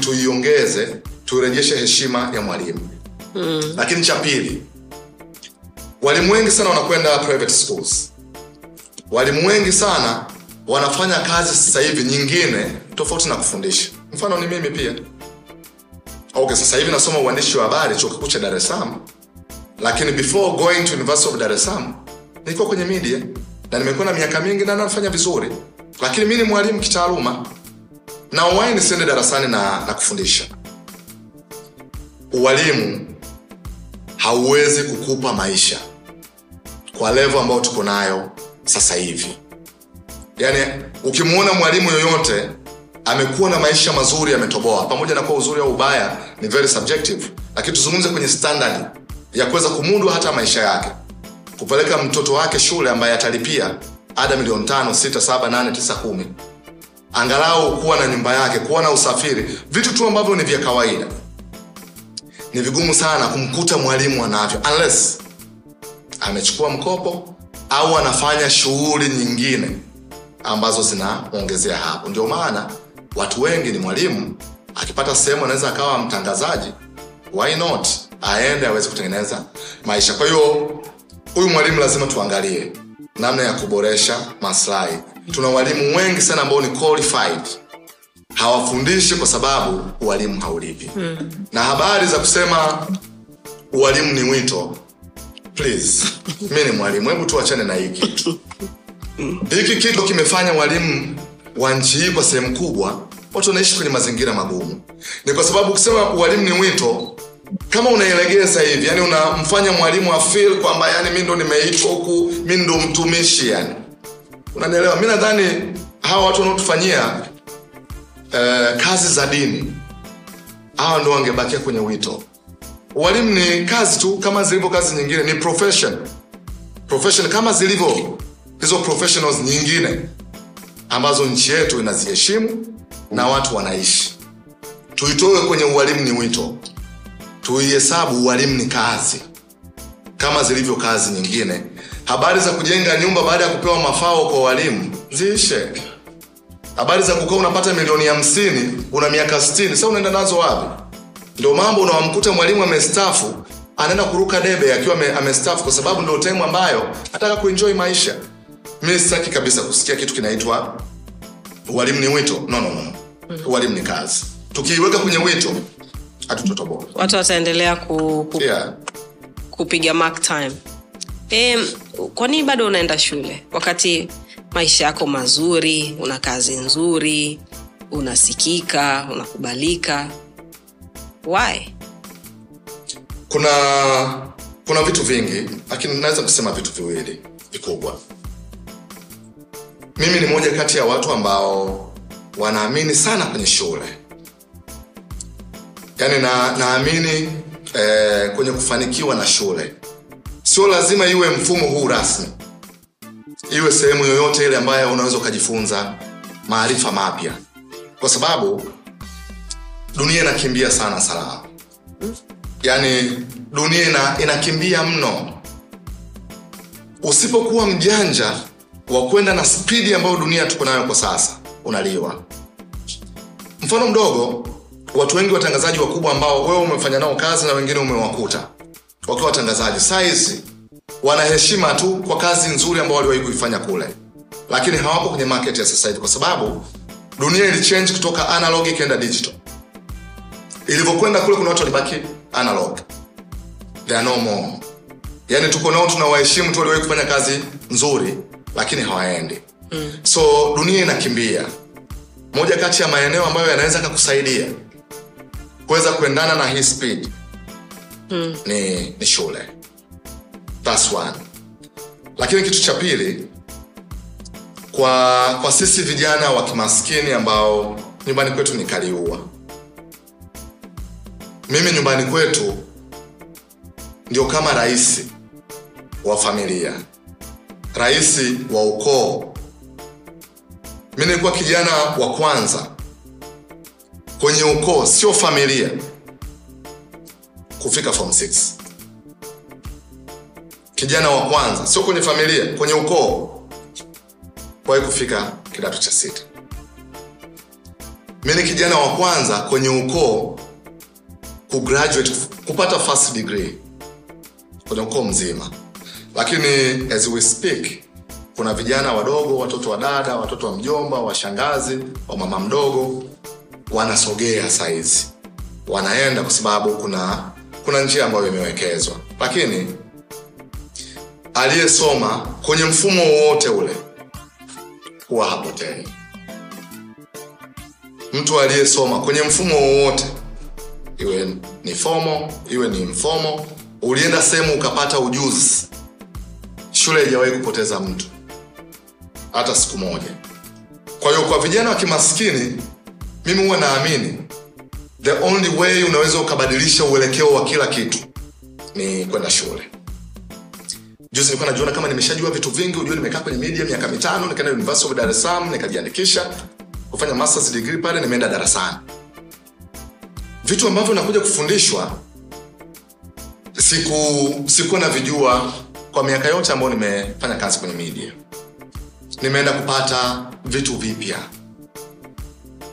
tuiongeze tu, tu tuirejeshe heshima ya mwalimu. Mm. lakini cha pili walimu wengi sana wanakwenda private schools. Walimu wengi sana wanafanya kazi sasa hivi nyingine tofauti na kufundisha. Mfano ni mimi pia. Okay sasa hivi nasoma uandishi wa habari chuo kikuu cha dar es lakini before going to university of dar nilikuwa kwenye media. Na nimekuwa na miaka mingi na nafanya vizuri. Lakini mi ni mwalimu kitaaluma. Na uwai nisiende darasani na, na kufundisha? Uwalimu hauwezi kukupa maisha kwa levo ambayo tuko nayo sasa hivi. Yaani ukimwona mwalimu yoyote amekuwa na maisha mazuri ametoboa pamoja na kuwa uzuri au ubaya ni very subjective. Lakini tuzungumze kwenye standard ya kuweza kumudu hata maisha yake. Kupeleka mtoto wake shule ambaye atalipia ada milioni tano sita saba nane tisa kumi. Angalau kuwa na nyumba yake kuwa na usafiri. Vitu tu ambavyo ni vya kawaida. Ni vigumu sana kumkuta mwalimu anavyo unless amechukua mkopo au anafanya shughuli nyingine ambazo zinaongezea hapo. Ndio maana watu wengi ni mwalimu akipata sehemu anaweza akawa mtangazaji why not? Aende aweze kutengeneza maisha. Kwa hiyo huyu mwalimu lazima tuangalie namna ya kuboresha maslahi. Tuna walimu wengi sana ambao ni qualified. Hawafundishi kwa sababu ualimu haulipi. Hmm. na habari za kusema ualimu ni wito please. Mi ni mwalimu hebu tuachane na hiki. Hiki kitu kimefanya walimu wa nchi hii kwa sehemu kubwa watu wanaishi kwenye mazingira magumu. Ni kwa sababu kusema ualimu ni wito kama unailegeza hivi yani unamfanya mwalimu afil kwamba yani mi ndo nimeitwa huku mi ndo mtumishi yani. Unanielewa? Mi nadhani hawa watu wanaotufanyia eh, kazi za dini hawa ndo wangebakia kwenye wito ualimu ni kazi tu kama zilivyo kazi nyingine ni profession. Profession kama zilivyo hizo professionals nyingine ambazo nchi yetu inaziheshimu na watu wanaishi. Tuitoe kwenye ualimu ni wito. Tuihesabu ualimu ni kazi kama zilivyo kazi nyingine. Habari za kujenga nyumba baada ya kupewa mafao kwa walimu ziishe. Habari za kukaa unapata milioni hamsini una miaka stini sa unaenda nazo wapi ndio mambo unawamkuta mwalimu amestafu anaenda kuruka debe akiwa ame- amestafu kwa sababu ndio time ambayo ataka kuenjoy maisha. Mi sitaki kabisa kusikia kitu kinaitwa ualimu ni wito. No, no, no. ualimu ni kazi. Tukiiweka kwenye wito hatutotoboa watu wataendelea ku, ku, yeah. kupiga mark time. E, kwa nini bado unaenda shule? Wakati maisha yako mazuri una kazi nzuri unasikika unakubalika why? Kuna kuna vitu vingi lakini naweza kusema vitu viwili vikubwa. Mimi ni moja kati ya watu ambao wanaamini sana kwenye shule. Yaani na, naamini eh, kwenye kufanikiwa na shule. Sio lazima iwe mfumo huu rasmi. Iwe sehemu yoyote ile ambayo unaweza ukajifunza maarifa mapya. Kwa sababu dunia inakimbia sana salama yaani dunia ina, inakimbia mno. Usipokuwa mjanja wa kwenda na spidi ambayo dunia tuko nayo kwa sasa unaliwa. Mfano mdogo watu wengi watangazaji wakubwa ambao wewe umefanya nao kazi na wengine umewakuta wakiwa watangazaji saizi wana heshima tu kwa kazi nzuri ambao waliwahi kuifanya kule lakini hawapo kwenye market ya sasa hivi kwa sababu dunia ilichange kutoka analog ikaenda digital ilivyokwenda kule kuna watu walibaki analog. They are no more. Yani tuko nao tunawaheshimu tu waliwahi kufanya kazi nzuri lakini hawaendi. Mm. so dunia inakimbia. Moja kati ya maeneo ambayo yanaweza kakusaidia kuweza kuendana na hii speed mm. ni, ni shule. That's one. Lakini kitu cha pili kwa kwa sisi vijana wa kimaskini ambao nyumbani kwetu ni mimi nyumbani kwetu ndio kama rais wa familia rais wa ukoo. Mi nilikuwa kijana wa kwanza kwenye ukoo sio familia kufika form 6 kijana wa kwanza sio kwenye familia kwenye ukoo kuwahi kufika kidato cha sita. Mi ni kijana wa kwanza kwenye ukoo kugraduate kupata first degree. Kwenye ukoo mzima. Lakini as we speak kuna vijana wadogo watoto wa dada watoto wa mjomba washangazi wa mama mdogo wanasogea saizi. Wanaenda kwa sababu kuna kuna njia ambayo imewekezwa. Lakini aliyesoma kwenye mfumo wowote ule huwa hapotei. Mtu aliyesoma kwenye mfumo wowote iwe ni fomo iwe ni mfomo ulienda sehemu ukapata ujuzi. Shule haijawahi kupoteza mtu. Hata siku moja. Kwa hiyo kwa vijana wa kimaskini mimi huwa naamini the only way unaweza ukabadilisha uelekeo wa kila kitu ni kwenda shule. Juzi nilikuwa najiona kama nimeshajua vitu vingi ujue nimekaa kwenye media miaka mitano nikaenda university of dar es salaam nikajiandikisha kufanya masters degree pale nimeenda darasani vitu ambavyo nakuja kufundishwa siku sikuwa navijua kwa miaka yote ambayo nimefanya kazi kwenye media. Nimeenda kupata vitu vipya.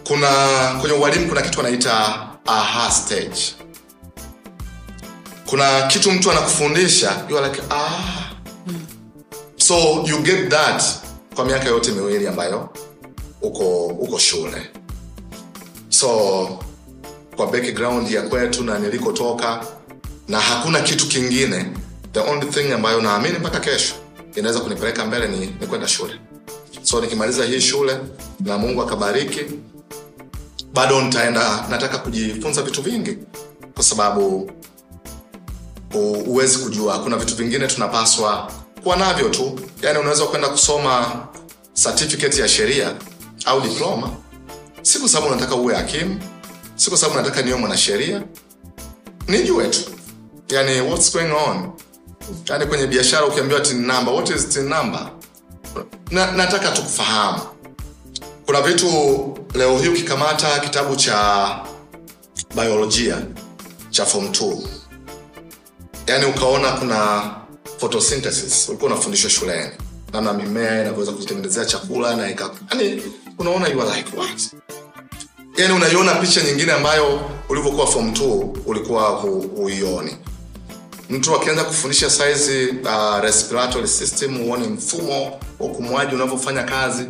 Kuna kwenye ualimu kuna kitu anaita aha stage. Kuna kitu mtu anakufundisha you like ah. So you get that kwa miaka yote miwili ambayo uko uko shule. So kwa background ya kwetu na nilikotoka na hakuna kitu kingine. The only thing ambayo naamini mpaka kesho inaweza kunipeleka mbele ni, ni kwenda shule. So nikimaliza hii shule na mungu akabariki bado nitaenda nataka kujifunza vitu vingi kwa sababu huwezi kujua. Kuna vitu vingine tunapaswa kuwa navyo tu. Yani unaweza kwenda kusoma certificate ya sheria au diploma. Si kwa sababu unataka uwe hakimu si kwa sababu nataka niwe mwanasheria nijue tu. Yani what's going on? Yani kwenye biashara ukiambiwa tin number what is tin number? Na, nataka tu kuna vitu leo hii ukikamata kitabu cha biolojia cha form 2 yani ukaona kuna photosynthesis ulikuwa unafundishwa shuleni. Namna mimea inavyoweza kujitengenezea chakula na ika yani unaona you are like what yani unaiona picha nyingine ambayo ulivyokuwa form 2 ulikuwa hu- huioni. Mtu akianza kufundisha saizi uh, respiratory system uone mfumo wa upumuaji unavyofanya kazi.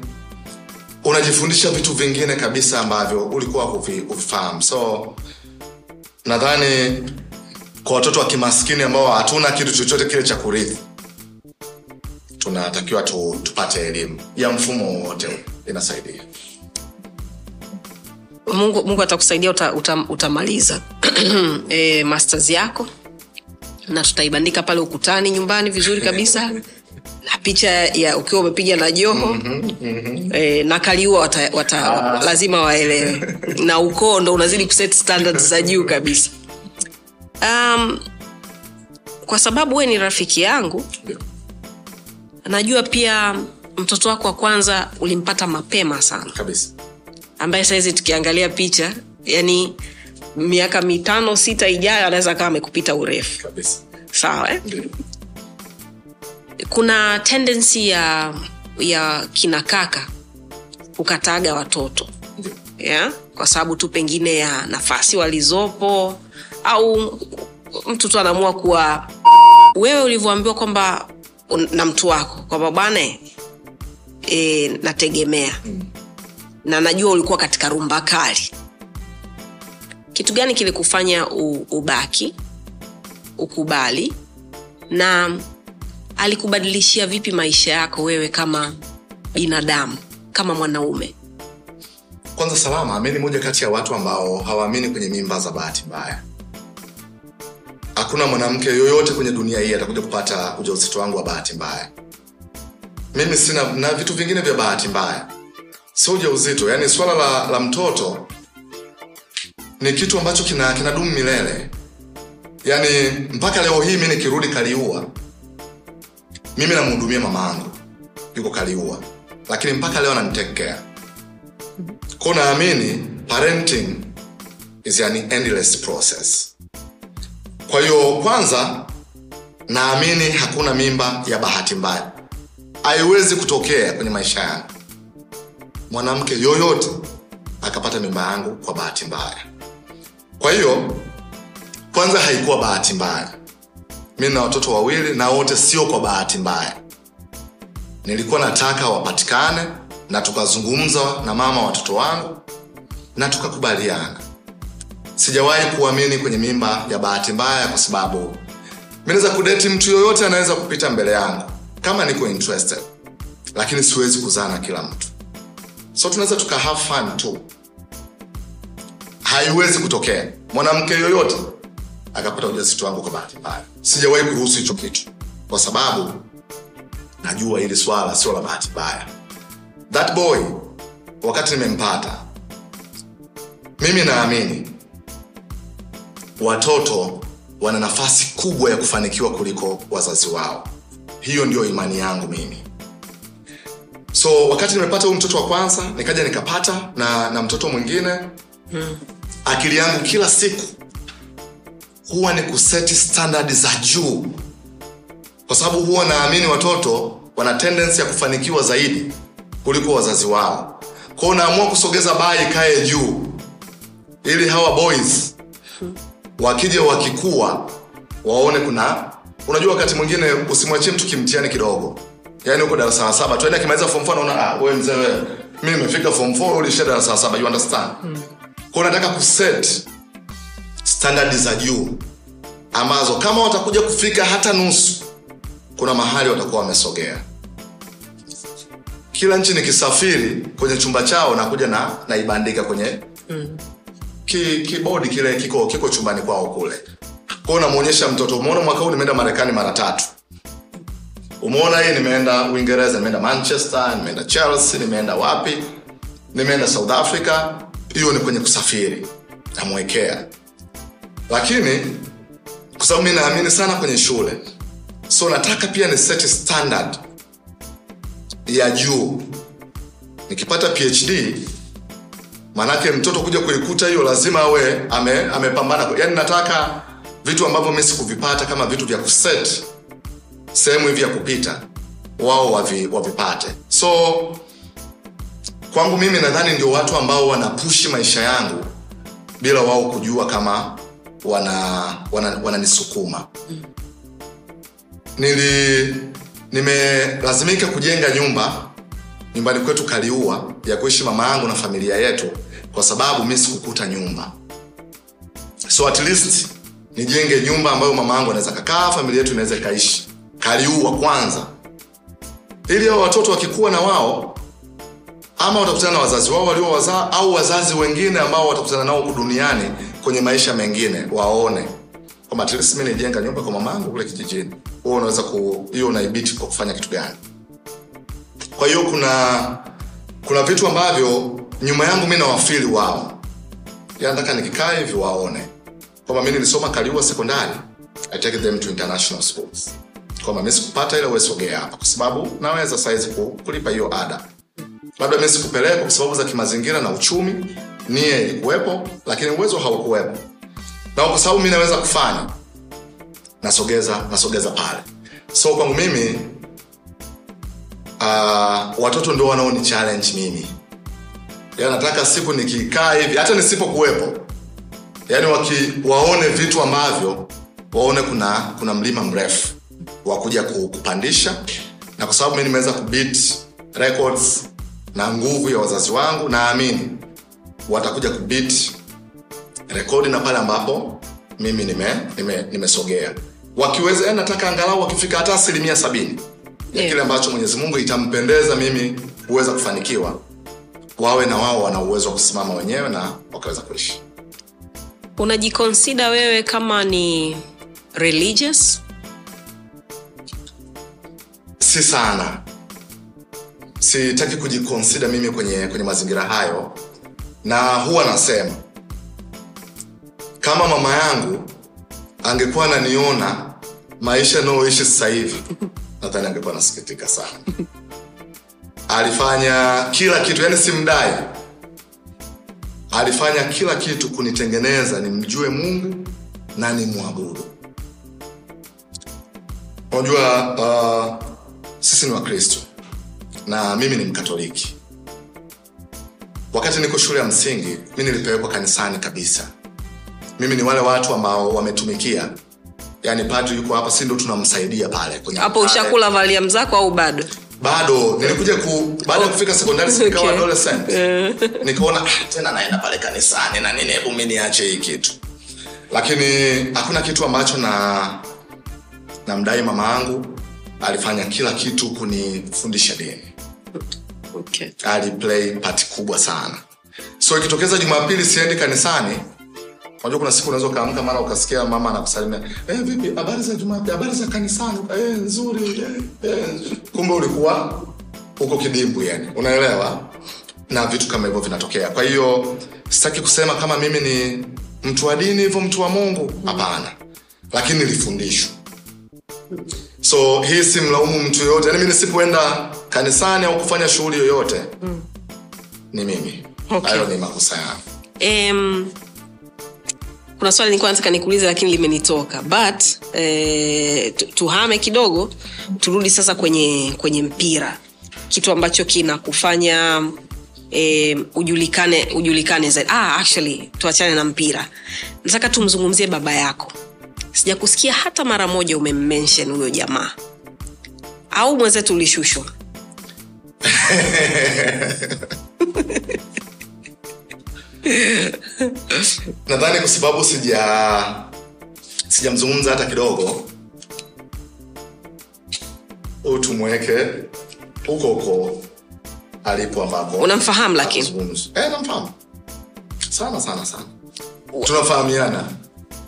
Unajifundisha vitu vingine kabisa ambavyo ulikuwa huvi- huvifahamu. So nadhani kwa watoto wa kimaskini ambao hatuna kitu chochote kile cha kurithi tunatakiwa tu, tupate elimu ya mfumo wowote inasaidia mungu, mungu atakusaidia uta, uta, utamaliza e, masters yako. Na tutaibandika pale ukutani nyumbani vizuri kabisa. Na picha ya ukiwa umepiga na joho e, na kaliua wata, wata, lazima waelewe. Na ukoo ndo unazidi kuset standards za juu kabisa. Um, kwa sababu we ni rafiki yangu najua pia mtoto wako wa kwanza ulimpata mapema sana. Kabisa ambaye sahizi tukiangalia picha yani miaka mitano sita ijayo anaweza akawa amekupita urefu sawa eh? kuna tendensi ya ya kinakaka kukataga watoto yeah? kwa sababu tu pengine ya nafasi walizopo au mtu tu anaamua kuwa wewe ulivyoambiwa kwamba na mtu wako kwamba bwana e, nategemea Mm. Na najua ulikuwa katika rumba kali. Kitu gani kilikufanya ubaki ukubali na alikubadilishia vipi maisha yako wewe kama binadamu kama mwanaume? Kwanza salama mi ni moja kati ya watu ambao hawaamini kwenye mimba za bahati mbaya. Hakuna mwanamke yoyote kwenye dunia hii atakuja kupata ujauzito wangu wa bahati mbaya. Mimi sina na vitu vingine vya bahati mbaya sio ujauzito. Yani swala la, la mtoto ni kitu ambacho kina kinadumu milele. Yani mpaka leo hii mi nikirudi kaliua mimi namhudumia mama angu yuko kaliua lakini mpaka leo ananitekea ko naamini parenting is an endless process. Kwa hiyo kwanza naamini hakuna mimba ya bahati mbaya. Haiwezi kutokea kwenye maisha yangu mwanamke yoyote akapata mimba yangu kwa bahati mbaya. Kwa hiyo kwanza haikuwa bahati mbaya. Mi na watoto wawili na wote sio kwa bahati mbaya. Nilikuwa nataka wapatikane na tukazungumza na mama watoto wangu na tukakubaliana. Sijawahi kuamini kwenye mimba ya bahati mbaya kwa sababu mi naweza kudeti mtu yoyote anaweza kupita mbele yangu kama niko interested. Lakini siwezi kuzaa na kila mtu so tunaweza tuka have fun tu haiwezi kutokea. Mwanamke yoyote akapata ujauzito wangu kwa bahati mbaya. Sijawahi kuruhusu hicho kitu. Kwa sababu najua hili swala sio la bahati mbaya. That boy wakati nimempata mimi naamini watoto wana nafasi kubwa ya kufanikiwa kuliko wazazi wao. Hiyo ndio imani yangu mimi so wakati nimepata huyu mtoto wa kwanza nikaja nikapata na, na mtoto mwingine. Akili yangu kila siku huwa ni kuseti standard za juu. Kwa sababu huwa naamini watoto wana tendensi ya kufanikiwa zaidi kuliko wazazi wao. Kwao naamua kusogeza baa ikae juu. Ili hawa boys wakija wakikua waone kuna unajua wakati mwingine usimwachie mtu kimtiani kidogo yaani uko darasa la saba. Tuende akimaliza form 4 naona ah wewe mzee wewe. Mimi nimefika form 4 ulishia darasa la saba you understand? Mm. kwa nataka kuset standard za juu ambazo kama watakuja kufika hata nusu kuna mahali watakuwa wamesogea. Kila nchi nikisafiri kwenye chumba chao nakuja na naibandika kwenye ki, kibodi kile kiko kiko chumbani kwao kule. Kwao namwonyesha mtoto. Umeona mwaka huu nimeenda marekani mara tatu umeona hii nimeenda uingereza nimeenda manchester nimeenda chelsea nimeenda wapi? Nimeenda south africa. Hiyo ni kwenye kusafiri. Namwekea. Lakini kwa sababu mi naamini sana kwenye shule so nataka pia ni set standard ya juu. Nikipata phd maanake mtoto kuja kuikuta hiyo lazima awe ame, amepambana. Yaani nataka vitu ambavyo mi sikuvipata kama vitu vya kuset sehemu hivi ya kupita wao wavi, wavipate. So kwangu mimi nadhani ndio watu ambao wanapushi maisha yangu bila wao kujua kama wana wananisukuma. Wana nili nimelazimika kujenga nyumba nyumbani kwetu kaliua ya kuishi mama yangu na familia yetu kwa sababu mi sikukuta nyumba. So at least nijenge nyumba ambayo mama yangu anaweza kakaa familia yetu inaweza ikaishi kaliua kwanza. Ili hao watoto wakikuwa na wao ama watakutana na wazazi wao waliowazaa au wazazi wengine ambao watakutana nao huku duniani kwenye maisha mengine waone. Kwamba at least nyumba kwa mama kule kijijini. Huo unaweza ku hiyo unaibiti kwa kufanya kitu gani? Kwa hiyo kuna kuna vitu ambavyo nyuma yangu mi nawafili wao. Ya nataka nikikaa hivi waone. Kwamba mi nilisoma kaliua sekondari i take them to international schools kwamba mi sikupata ile uwesogea hapa kwa sababu naweza saizi kulipa hiyo ada. Labda mi sikupeleka kwa sababu za kimazingira na uchumi nia ilikuwepo lakini uwezo haukuwepo. Na kwa sababu mi naweza kufanya nasogeza nasogeza pale. So kwangu mimi uh, watoto ndio wanaoni challenge mimi. Ya nataka siku nikikaa hivi hata nisipokuwepo yaani waki waone vitu ambavyo waone kuna kuna mlima mrefu wa kuja kupandisha. Na kwa sababu mi nimeweza kubit records na nguvu ya wazazi wangu naamini watakuja kubit rekodi na pale ambapo mimi nimesogea nime, nime wakiweza nataka angalau wakifika hata asilimia sabini ya kile ambacho mwenyezi mungu itampendeza mimi huweza kufanikiwa wawe na wao wana uwezo wa kusimama wenyewe na wakaweza kuishi. Unajikonsida wewe kama ni religious si sana. Sitaki kujikonsida mimi kwenye kwenye mazingira hayo. Na huwa nasema kama mama yangu angekuwa ananiona maisha anayoishi sasa hivi nadhani angekuwa nasikitika sana. Alifanya kila kitu yani simdai. Alifanya kila kitu kunitengeneza nimjue mungu na nimwabudu. Unajua uh, sisi ni wakristo na mimi ni mkatoliki. Wakati niko shule ya msingi mi nilipelekwa kanisani kabisa. Mimi ni wale watu ambao wametumikia. Yani padri yuko hapa si ndo tunamsaidia pale kwenye hapo ushakula valiam zako au bado? Bado nilikuja ku baada ya kufika sekondari okay. nikawa adolescent nikaona ah, tena naenda pale kanisani na nini hebu mi niache hii kitu. Lakini hakuna kitu ambacho na namdai mama yangu alifanya kila kitu kunifundisha dini. Okay. aliplay pati kubwa sana. So ikitokeza jumapili siendi kanisani unajua kuna siku unaweza ukaamka mara ukasikia mama anakusalimia eh, vipi habari za jumapili habari za kanisani? Eh, nzuri eh, eh. kumbe ulikuwa uko kidimbu yani. Unaelewa? Na vitu kama hivyo vinatokea. Kwa hiyo sitaki kusema kama mimi ni mtu wa dini hivyo mtu wa mungu. Hapana. Lakini nilifundishwa so hii si mlaumu mtu yoyote. Yani mi nisipoenda kanisani au kufanya shughuli yoyote mm. ni mimi. Okay. ni makosa yangu. Um, kuna swali nilikuwa nataka nikuulize lakini limenitoka. But eh, tuhame kidogo turudi sasa kwenye kwenye mpira. Kitu ambacho kinakufanya eh, ujulikane ujulikane zaidi. Ah, actually tuachane na mpira. Nataka tumzungumzie baba yako sijakusikia hata mara moja umemmention huyo jamaa. Au mwenzetu ulishushwa? Nadhani kwa sababu sija sijamzungumza hata kidogo. Huu tumweke huko huko alipo ambapo Unamfahamu lakini? Eh, namfahamu. Sana sana sana. Tunafahamiana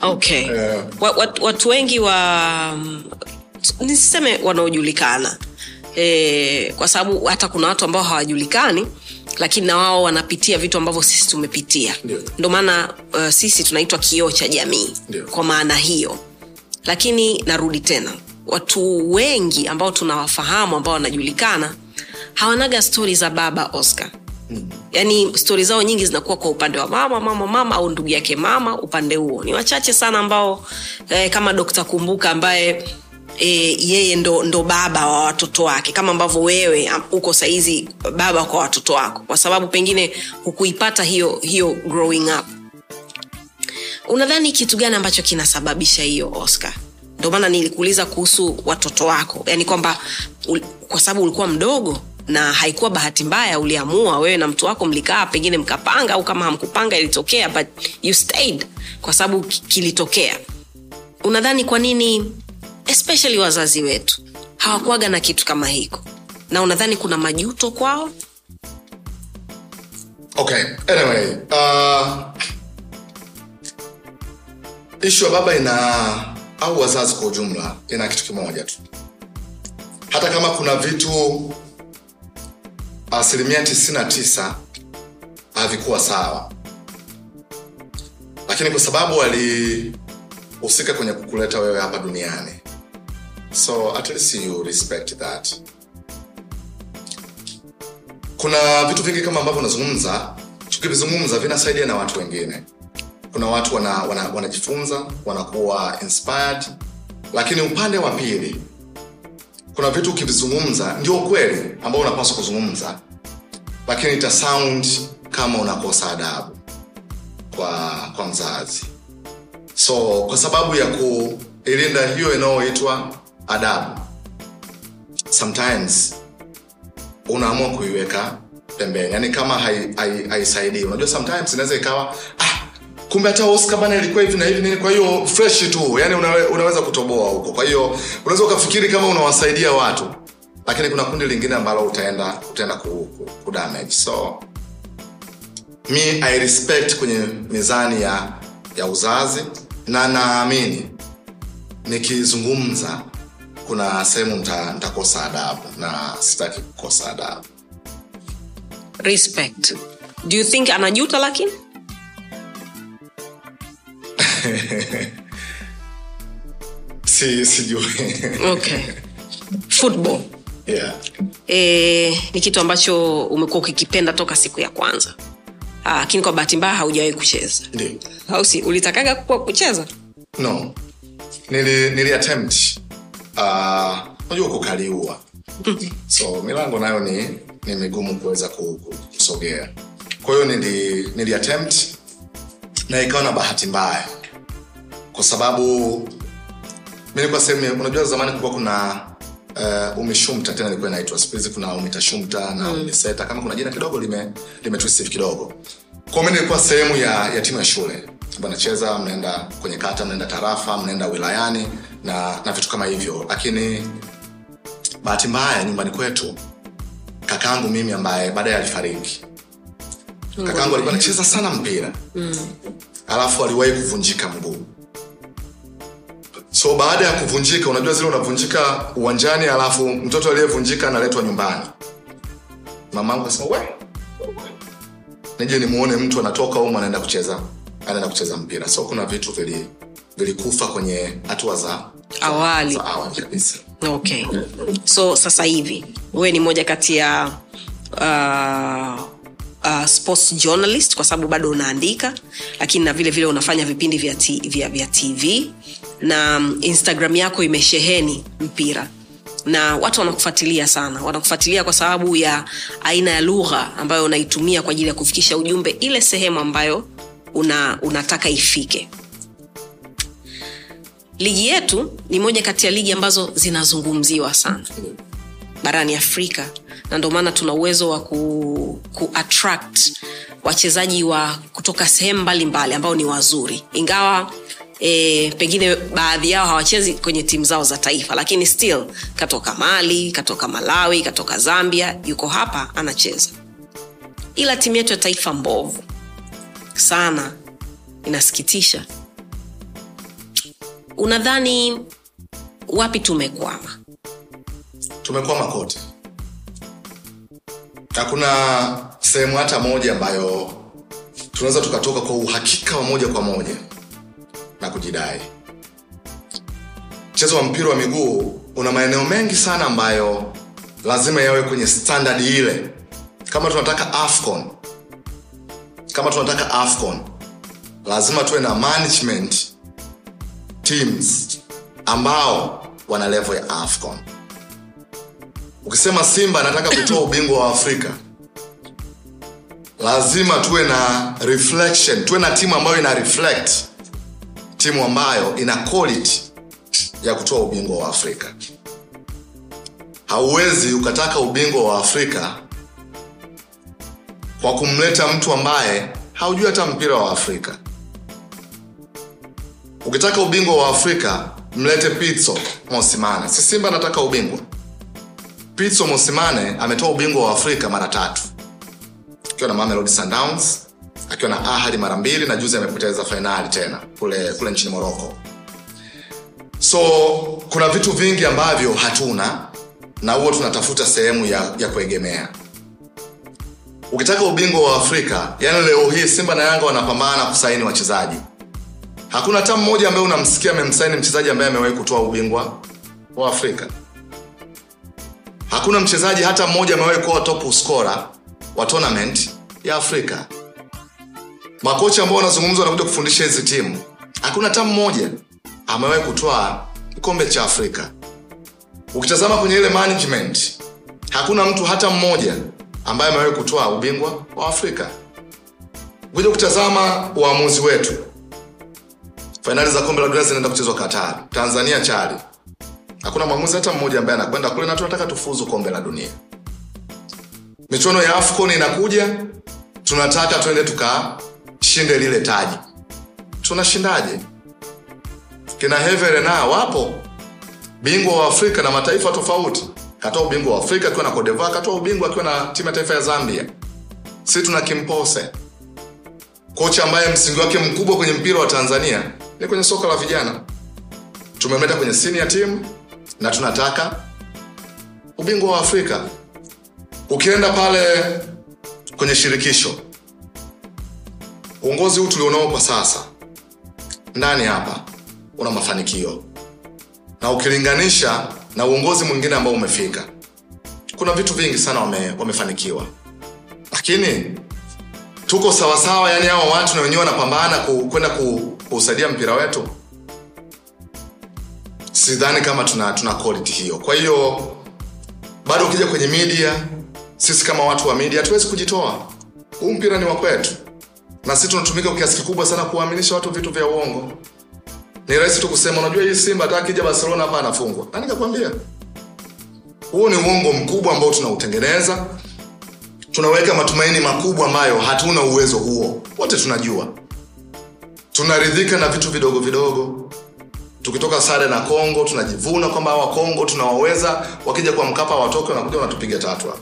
okay Eh. wat, wat, watu wengi wa nisiseme wanaojulikana e, kwa sababu hata kuna watu ambao hawajulikani lakini na wao wanapitia vitu ambavyo sisi tumepitia Ndio. maana uh, sisi tunaitwa kioo cha jamii Ndio. kwa maana hiyo lakini narudi tena watu wengi ambao tunawafahamu ambao wanajulikana hawanaga stori za baba oscar yaani stori zao nyingi zinakuwa kwa upande wa mama mama mama au ndugu yake mama upande huo. Ni wachache sana ambao eh, kama dokta kumbuka ambaye E, yeye ndo, ndo baba wa watoto wake. Kama ambavyo wewe uko saizi baba kwa watoto wako. Kwa sababu pengine hukuipata hiyo hiyo growing up. Unadhani kitu gani ambacho kinasababisha hiyo oscar? Ndio maana nilikuuliza kuhusu watoto wako. Yani kwamba kwa sababu ulikuwa mdogo na haikuwa bahati mbaya uliamua wewe na mtu wako mlikaa pengine mkapanga au kama hamkupanga ilitokea but you stayed kwa sababu kilitokea. Unadhani kwa nini especially wazazi wetu hawakuaga na kitu kama hiko? Na unadhani kuna majuto kwao? Okay anyway uh, ishu ya baba ina au wazazi kwa ujumla ina kitu kimoja tu. Hata kama kuna vitu asilimia 99 havikuwa sawa. Lakini kwa sababu walihusika kwenye kukuleta wewe hapa duniani. So at least you respect that. Kuna vitu vingi kama ambavyo unazungumza tukivizungumza vinasaidia na watu wengine. Kuna watu wana, wana, wanajifunza wanakuwa inspired. Lakini upande wa pili kuna vitu ukivizungumza ndio ukweli ambao unapaswa kuzungumza. Lakini ita sound kama unakosa adabu kwa kwa mzazi. So kwa sababu ya kuilinda hiyo inayoitwa adabu sometimes unaamua kuiweka pembeni. Yani kama haisaidii hai, hai unajua sometimes inaweza ikawa ah, kumbe hata oscar bana ilikuwa hivi na hivi nini kwa hiyo fresh tu yani unawe, unaweza kutoboa huko. Kwa hiyo unaweza ukafikiri kama unawasaidia watu lakini kuna kundi lingine ambalo utaenda utaenda ku, so mi i respect kwenye mizani ya ya uzazi na naamini nikizungumza kuna sehemu ntakosa nitakosa adabu na sitaki kukosa adabu. Respect. Do you think anajuta lakini si sijui. Okay. Football. Yeah. e, ni kitu ambacho umekuwa ukikipenda toka siku ya kwanza. Ah, lakini kwa bahati mbaya haujawahi kucheza. Au si ulitakaga kuwa kucheza? No. Nili, nili attempt. Uh, unajua kukaliua so milango nayo ni, ni migumu kuweza ku- ku- kusogea. Kwa hiyo nili, nili attempt na ikawa na bahati mbaya kwa sababu mi nilikuwa sehemu unajua zamani kulikuwa kuna uh, umishumta tena ilikuwa inaitwa. Siku hizi kuna umitashumta na mm. umiseta kama kuna jina kidogo lime, lime twist kidogo. Kwa mi nilikuwa sehemu ya, ya timu ya shule. Nacheza mnaenda kwenye kata mnaenda tarafa mnaenda wilayani na, na vitu kama hivyo. Lakini bahati mbaya nyumbani kwetu kakangu mimi ambaye baadaye alifariki. Kakangu alikuwa anacheza sana mpira. Mm. alafu aliwahi kuvunjika mguu so baada ya kuvunjika unajua zile unavunjika uwanjani alafu mtoto aliyevunjika analetwa nyumbani. Mamangu akasema we nije nimuone mtu anatoka umu anaenda kucheza anaenda kucheza mpira. So kuna vitu vili vilikufa kwenye hatua za awali. za awali kabisa. Okay. So sasa hivi wewe ni moja kati ya uh, uh, sports journalist kwa sababu bado unaandika lakini na vile vile unafanya vipindi vya, t, vya, vya tv na um, instagram yako imesheheni mpira. Na watu wanakufuatilia sana. Wanakufuatilia kwa sababu ya aina ya lugha ambayo unaitumia kwa ajili ya kufikisha ujumbe ile sehemu ambayo una, unataka ifike. Ligi yetu ni moja kati ya ligi ambazo zinazungumziwa sana barani afrika na ndio maana tuna uwezo wa ku, ku attract wachezaji wa kutoka sehemu mbalimbali ambao ni wazuri. Ingawa E, pengine baadhi yao hawachezi kwenye timu zao za taifa lakini still katoka mali katoka malawi katoka zambia yuko hapa anacheza. Ila timu yetu ya taifa mbovu. Sana. Inasikitisha. Unadhani wapi tumekwama? Tumekwama kote. Hakuna sehemu hata moja ambayo tunaweza tukatoka kwa uhakika wa moja kwa moja na kujidai. Mchezo wa mpira wa miguu una maeneo mengi sana ambayo lazima yawe kwenye standard ile. Kama tunataka afcon kama tunataka afcon lazima tuwe na management teams ambao wana level ya afcon. Ukisema simba anataka kutoa ubingwa wa afrika lazima tuwe na reflection tuwe na timu ambayo ina reflect timu ambayo ina quality ya kutoa ubingwa wa afrika. Hauwezi ukataka ubingwa wa afrika kwa kumleta mtu ambaye haujui hata mpira wa afrika. Ukitaka ubingwa wa afrika mlete pitso mosimane. Si simba anataka ubingwa? Pitso mosimane ametoa ubingwa wa afrika mara tatu. Akiwa na Mamelodi Sundowns akiwa na ahali mara mbili na juzi amepoteza fainali tena kule kule nchini moroko so kuna vitu vingi ambavyo hatuna na huo tunatafuta sehemu ya, ya kuegemea. Ukitaka ubingwa wa afrika yani leo hii simba na yanga wanapambana kusaini wachezaji. Hakuna hata mmoja ambaye unamsikia amemsaini mchezaji ambaye amewahi kutoa ubingwa wa afrika. Hakuna mchezaji hata mmoja amewahi kuwa top scorer wa tournament ya afrika makocha ambao wanazungumzwa wanakuja kufundisha hizi timu. Hakuna hata mmoja amewahi kutoa kikombe cha afrika. Ukitazama kwenye ile management hakuna mtu hata mmoja ambaye amewahi kutoa ubingwa wa afrika. Kuja kutazama uamuzi wetu fainali za kombe la dunia zinaenda kuchezwa qatar tanzania chali hakuna mwamuzi hata mmoja ambaye anakwenda kule na tunataka tufuzu kombe la dunia. Michuano ya afcon inakuja tunataka twende tukashinde lile taji. Tunashindaje? Kina hevere na wapo. Bingwa wa afrika na mataifa tofauti. Katoa ubingwa wa afrika akiwa na kodeva katoa ubingwa akiwa na timu ya taifa ya zambia. Si tuna kimpose. Kocha ambaye msingi wake mkubwa kwenye mpira wa tanzania ni kwenye soka la vijana. Tumemleta kwenye senior team na tunataka ubingwa wa afrika ukienda pale kwenye shirikisho uongozi huu tulionao kwa sasa ndani hapa una mafanikio. Na ukilinganisha na uongozi mwingine ambao umefika kuna vitu vingi sana wame, wamefanikiwa. Lakini tuko sawasawa yani hawa watu na wenyewe wanapambana kwenda ku- kuusaidia mpira wetu. Sidhani kama tuna tuna hiyo. Kwa hiyo bado ukija kwenye media sisi kama watu wa media hatuwezi kujitoa. Huu mpira ni wa kwetu na sisi tunatumika kwa kiasi kikubwa sana kuwaaminisha watu vitu vya uongo. Ni rahisi tu kusema unajua hii simba hata akija barcelona hapa anafungwa. Nani kakwambia huo ni uongo mkubwa ambao tunautengeneza. Tunaweka matumaini makubwa ambayo hatuna uwezo huo. Wote tunajua. Tunaridhika na vitu vidogo vidogo. Tukitoka sare na kongo tunajivuna kwamba hawa kongo tunawaweza. Wakija kwa mkapa watoke wanakuja wanatupiga tatu hapa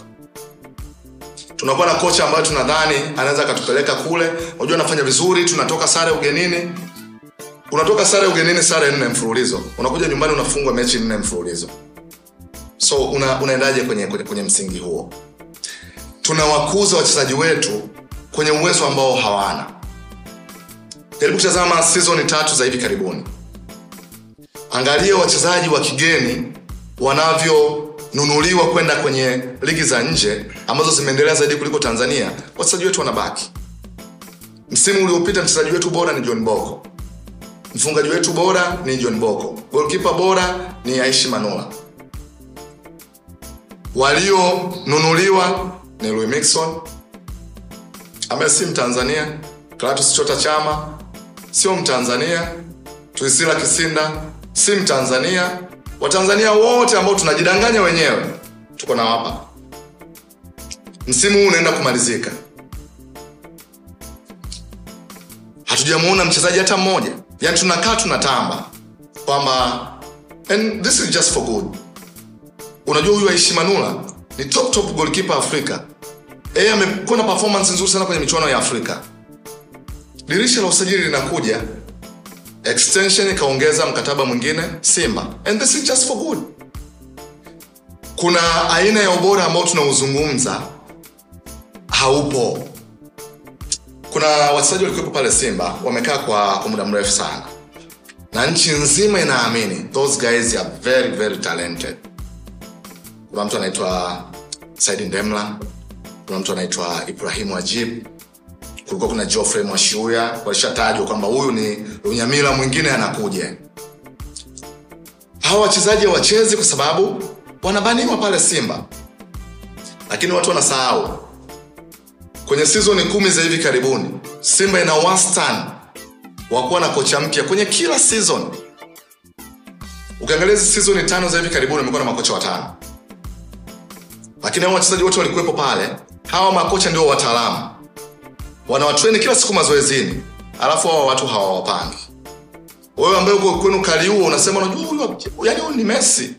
tunakuwa na kocha ambayo tunadhani anaweza akatupeleka kule. Unajua anafanya vizuri tunatoka sare ugenini. Unatoka sare ugenini sare nne mfululizo. Unakuja nyumbani unafungwa mechi nne mfululizo. So una, unaendaje kwenye, kwenye, kwenye msingi huo? Tunawakuza wachezaji wetu kwenye uwezo ambao hawana. Jaribu kutazama sizoni tatu za hivi karibuni. Angalia wachezaji wa kigeni wanavyonunuliwa kwenda kwenye ligi za nje ambazo zimeendelea zaidi kuliko tanzania wachezaji wetu wanabaki. Msimu uliopita mchezaji wetu bora ni john boko mfungaji wetu bora ni john boko golkipa bora ni aishi manula walionunuliwa ni louis mixon ambaye si mtanzania klatus chota chama sio mtanzania tuisila kisinda si mtanzania watanzania wote ambao tunajidanganya wenyewe tuko na hapa msimu huu unaenda kumalizika. Hatujamuona mchezaji hata mmoja. Yani tunakaa tunatamba kwamba and this is just for good. Unajua huyu aishi manula ni top top goalkeeper afrika. Yeye amekuwa na performance nzuri sana kwenye michuano ya afrika. Dirisha la usajili linakuja extension ikaongeza mkataba mwingine simba. And this is just for good. Kuna aina ya ubora ambao tunauzungumza haupo. Kuna wachezaji walikuwepo pale simba wamekaa kwa, muda mrefu sana. Na nchi nzima inaamini those guys are very very talented. Kuna mtu anaitwa Said ndemla kuna mtu anaitwa ibrahimu ajib kulikuwa kuna Geoffrey Mwashuya walishatajwa kwamba huyu ni Lunyamila mwingine anakuja. Hawa wachezaji hawachezi kwa sababu wanabaniwa pale Simba, lakini watu wanasahau kwenye sizoni kumi za hivi karibuni Simba ina wastani wa kuwa na kocha mpya kwenye kila season. Ukiangalia hizi tano za hivi karibuni amekuwa na makocha watano, lakini hao wachezaji wote walikuwepo pale. Hawa makocha ndio wataalamu wanawatreni kila siku mazoezini alafu hawa watu hawawapangi. Wewe ambaye uko kwenu kaliuo unasema unajua huyu huyu ni messi.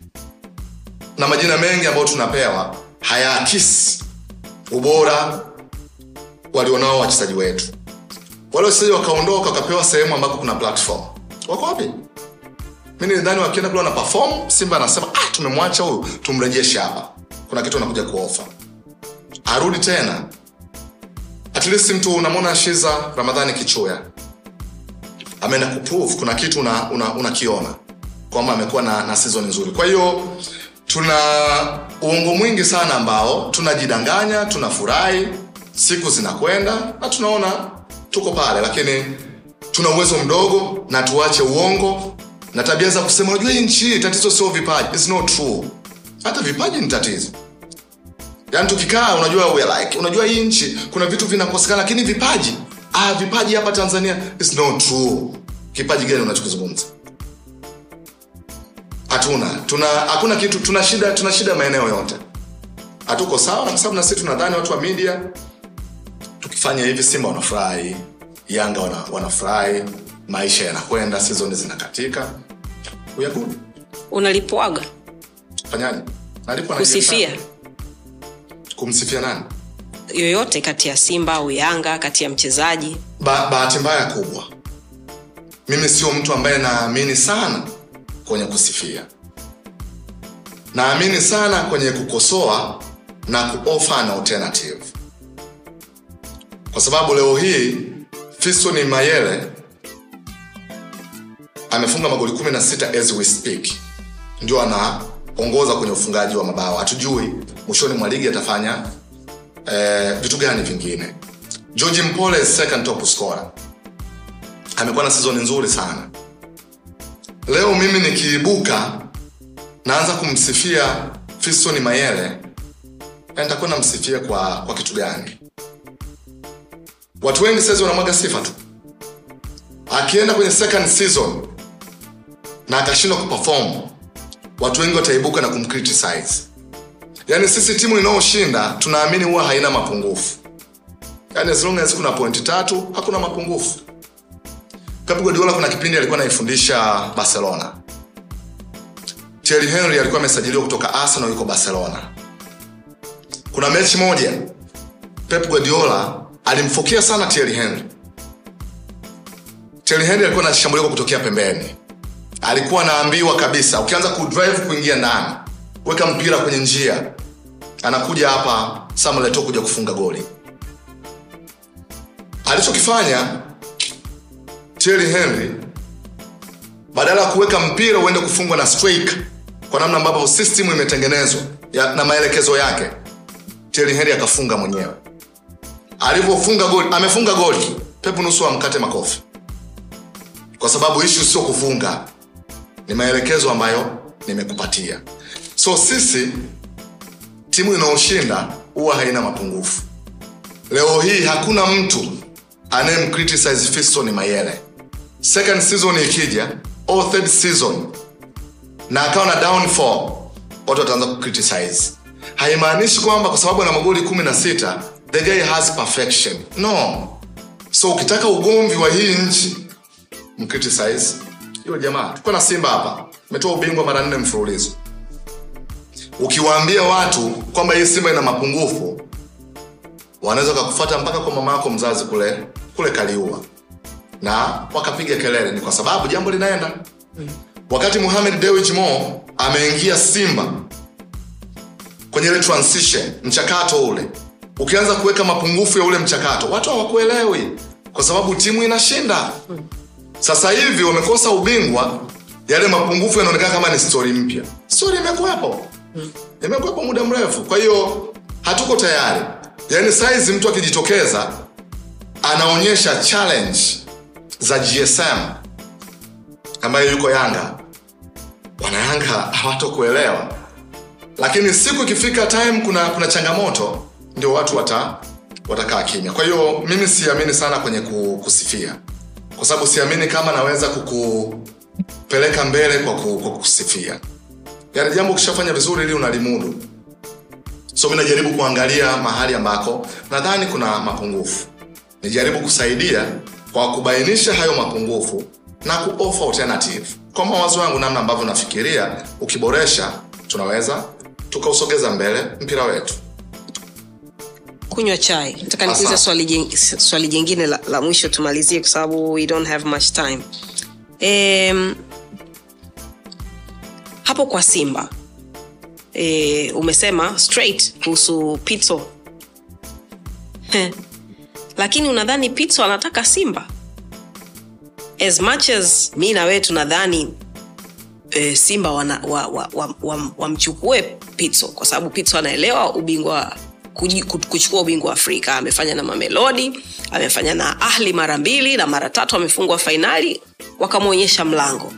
Na majina mengi ambayo tunapewa hayaakisi ubora walionao wachezaji wetu. Wale wachezaji wakaondoka wakapewa sehemu ambako kuna platform. Wako wapi? Mi nidhani wakienda kule wana perform simba anasema ah, tumemwacha huyu tumrejeshe hapa. Kuna kitu anakuja kuofa arudi tena at least mtu unamwona shiza ramadhani kichuya ameenda kuprove kuna kitu unakiona una, kwamba amekuwa na, na season nzuri. Kwa hiyo tuna uongo mwingi sana ambao tunajidanganya tunafurahi siku zinakwenda na tunaona tuko pale. Lakini tuna uwezo mdogo na tuache uongo na tabia za kusema unajua hii nchi tatizo sio vipaji. It's not true. Hata vipaji ni tatizo yaani tukikaa unajua we like unajua hii nchi kuna vitu vinakosekana lakini vipaji ah vipaji hapa tanzania is not true. Kipaji gani unachokizungumza? Hatuna tuna hakuna kitu tuna shida tuna shida maeneo yote. Hatuko sawa kwa sababu na sisi tunadhani watu wa media tukifanya hivi simba wanafurahi yanga wana, wanafurahi maisha yanakwenda sizoni zinakatika. We unalipwaga? Fanyaje? Nalipwa na kusifia? JSR. Kumsifia nani? Yoyote kati ya simba au yanga kati ya mchezaji. Ba, bahati mbaya kubwa. Mimi sio mtu ambaye naamini sana kwenye kusifia. Naamini sana kwenye kukosoa na kuofa an alternative. Kwa sababu leo hii fiston mayele amefunga magoli 16 as we speak. Ndio anaongoza kwenye ufungaji wa mabao hatujui mwishoni mwa ligi atafanya eh, vitu gani vingine. Georgi mpole second top scorer. Amekuwa na sizoni nzuri sana. Leo mimi nikiibuka naanza kumsifia fiston mayele. Na nitakuwa namsifia kwa, kwa kitu gani? Watu wengi saizi wanamwaga sifa tu. Akienda kwenye second season na akashindwa kuperform watu wengi wataibuka na kumcriticize yaani sisi timu inayoshinda tunaamini huwa haina mapungufu yaani as long as kuna pointi tatu hakuna mapungufu Pep Guardiola kuna kipindi alikuwa anaifundisha Barcelona. Thierry Henry alikuwa amesajiliwa kutoka Arsenal yuko Barcelona. Kuna mechi moja Pep Guardiola alimfokea sana Thierry Henry. Thierry Henry alikuwa anashambuliwa kutokea pembeni. Alikuwa anaambiwa kabisa ukianza kudrive kuingia ndani, weka mpira kwenye njia. Anakuja hapa Samuel kuja kufunga goli. Alichokifanya Thierry Henry badala ya kuweka mpira uende kufungwa na strike, kwa namna ambavyo system imetengenezwa ya, na maelekezo yake Thierry Henry akafunga mwenyewe alivyofunga goli amefunga goli Pep nusu amkate makofi kwa sababu issue sio kufunga ni maelekezo ambayo nimekupatia. So sisi timu inayoshinda huwa haina mapungufu. Leo hii hakuna mtu anayemcriticize Fiston Mayele. Second season ikija au third season na akawa na downfall watu wataanza kucriticize. Haimaanishi kwamba kwa sababu ana magoli 16 the guy has perfection. No. So ukitaka ugomvi wa hii nchi mcriticize hiyo jamaa tuko na simba hapa. Umetoa ubingwa mara nne mfululizo. Ukiwaambia watu kwamba hii simba ina mapungufu wanaweza wakakufata mpaka kwa mama yako mzazi kule kule kaliua. Na wakapiga kelele ni kwa sababu jambo linaenda. Wakati Mohamed Dewji Mo ameingia Simba kwenye ile transition mchakato ule ukianza kuweka mapungufu ya ule mchakato watu hawakuelewi kwa sababu timu inashinda sasa hivi wamekosa ubingwa yale mapungufu yanaonekana kama ni stori mpya. Stori imekuwepo. Imekuwepo muda mrefu. Kwa hiyo hatuko tayari. Yaani saizi mtu akijitokeza anaonyesha challenge za gsm ambayo yuko yanga. Wanayanga hawatokuelewa. Lakini siku ikifika time kuna kuna changamoto ndio watu wata watakaa kimya. Kwa hiyo mimi siamini sana kwenye kusifia kwa sababu siamini kama naweza kukupeleka mbele kwa, ku, kwa kusifia. Yaani jambo ukishafanya vizuri ili unalimudu. So mi najaribu kuangalia mahali ambako nadhani kuna mapungufu. Nijaribu kusaidia kwa kubainisha hayo mapungufu na kuofa alternative. Kwa mawazo yangu namna ambavyo nafikiria ukiboresha tunaweza tukausogeza mbele mpira wetu kunywa chai. Nataka nikuuliza swali, jing, swali jingine la, la mwisho tumalizie kwa sababu we don't have much time. Um, hapo kwa simba e, umesema straight kuhusu pito lakini unadhani pito anataka simba? As much as mi na wewe tunadhani e, simba wamchukue wa, wa, wa, wa wa pito kwa sababu pito anaelewa ubingwa kuchukua ubingwa wa afrika. Amefanya na mamelodi amefanya na ahli mara mbili na mara tatu amefungwa fainali wakamwonyesha mlango.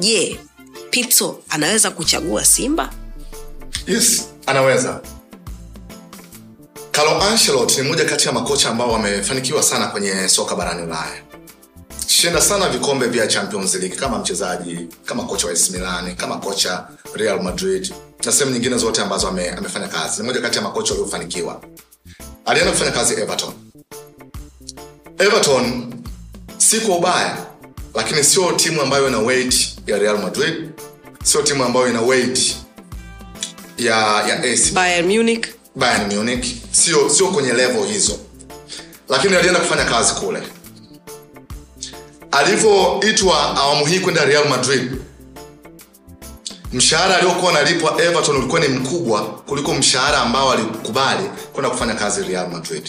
Je pitso anaweza kuchagua simba? Yes anaweza. Carlo Ancelotti ni mmoja kati ya makocha ambao wamefanikiwa sana kwenye soka barani Ulaya. Shinda sana vikombe vya Champions League kama mchezaji, kama kocha wa Milan, kama kocha Real Madrid na sehemu nyingine zote ambazo ame, amefanya kazi. Ni moja kati ya makocha waliofanikiwa. Alienda kufanya kazi Everton. Everton si kwa ubaya, lakini sio timu ambayo ina weight ya Real Madrid, sio timu ambayo ina weight ya ya AC bayern munich Bayern Munich sio sio kwenye level hizo, lakini alienda kufanya kazi kule. Alivyoitwa awamu hii kwenda Real Madrid, mshahara aliokuwa analipwa Everton ulikuwa ni mkubwa kuliko mshahara ambao alikubali kwenda kufanya kazi Real Madrid,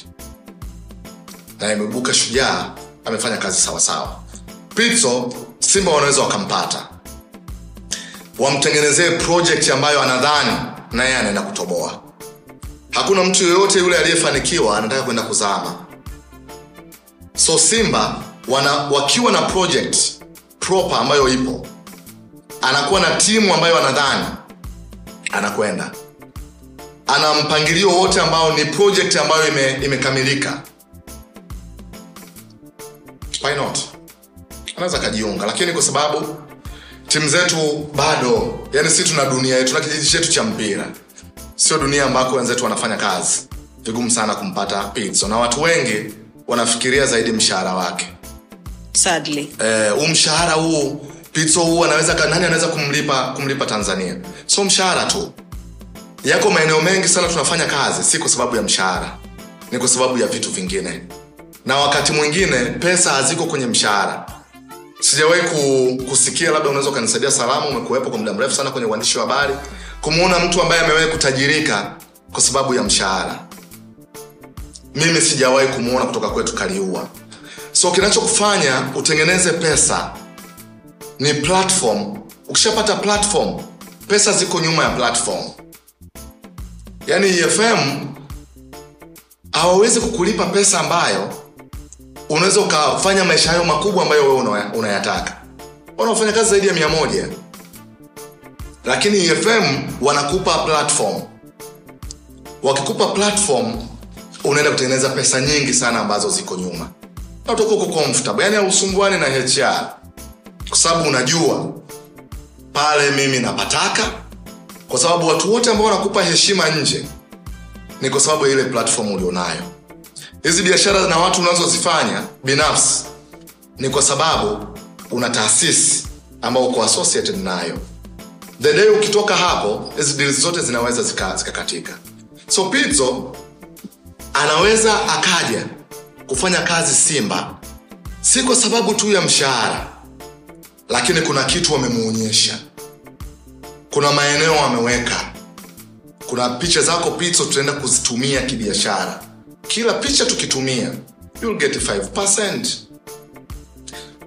na imebuka shujaa, amefanya kazi sawasawa. Pizzo Simba wanaweza wakampata, wamtengenezee project ambayo anadhani naye anaenda kutoboa. Hakuna mtu yoyote yule aliyefanikiwa anataka kwenda kuzama. So simba wana, wakiwa na project proper ambayo ipo anakuwa na timu ambayo anadhani anakwenda. Ana mpangilio wote ambao ni project ambayo ime, imekamilika. Why not? Anaweza akajiunga lakini kwa sababu timu zetu bado yani si tuna dunia yetu na kijiji chetu cha mpira. Sio dunia ambako wenzetu wanafanya kazi. Vigumu sana kumpata pizzo na watu wengi wanafikiria zaidi mshahara wake. Sadly. Eh, umshahara huu pizzo huu anaweza nani anaweza kumlipa kumlipa tanzania? Sio mshahara tu. Yako maeneo mengi sana tunafanya kazi si kwa sababu ya mshahara. Ni kwa sababu ya vitu vingine. Na wakati mwingine pesa haziko kwenye mshahara. Sijawahi ku, kusikia labda unaweza ukanisaidia salama umekuwepo kwa muda mrefu sana kwenye uandishi wa habari kumuona mtu ambaye amewahi kutajirika kwa sababu ya mshahara. Mimi sijawahi kumuona kutoka kwetu kaliua. So kinachokufanya utengeneze pesa ni platform. Ukishapata platform pesa ziko nyuma ya platform. Yaani efm hawawezi kukulipa pesa ambayo unaweza ukafanya maisha hayo makubwa ambayo wewe unayataka. Wanaofanya kazi zaidi ya mia moja. Lakini EFM wanakupa platform. Wakikupa platform unaenda kutengeneza pesa nyingi sana ambazo ziko nyuma. Na utakuwa uko comfortable. Yani hausumbuani na hr kwa sababu unajua pale mimi napataka. Kwa sababu watu wote ambao wanakupa heshima nje ni kwa sababu ya ile platform ulionayo. Hizi biashara na watu unazozifanya binafsi ni kwa sababu una taasisi ambao uko associated nayo. The day ukitoka hapo hizi deals zote zinaweza zika- zikakatika. So pizzo anaweza akaja kufanya kazi simba si kwa sababu tu ya mshahara lakini kuna kitu wamemuonyesha. Kuna maeneo ameweka kuna picha zako pizzo tutaenda kuzitumia kibiashara. Kila picha tukitumia get 5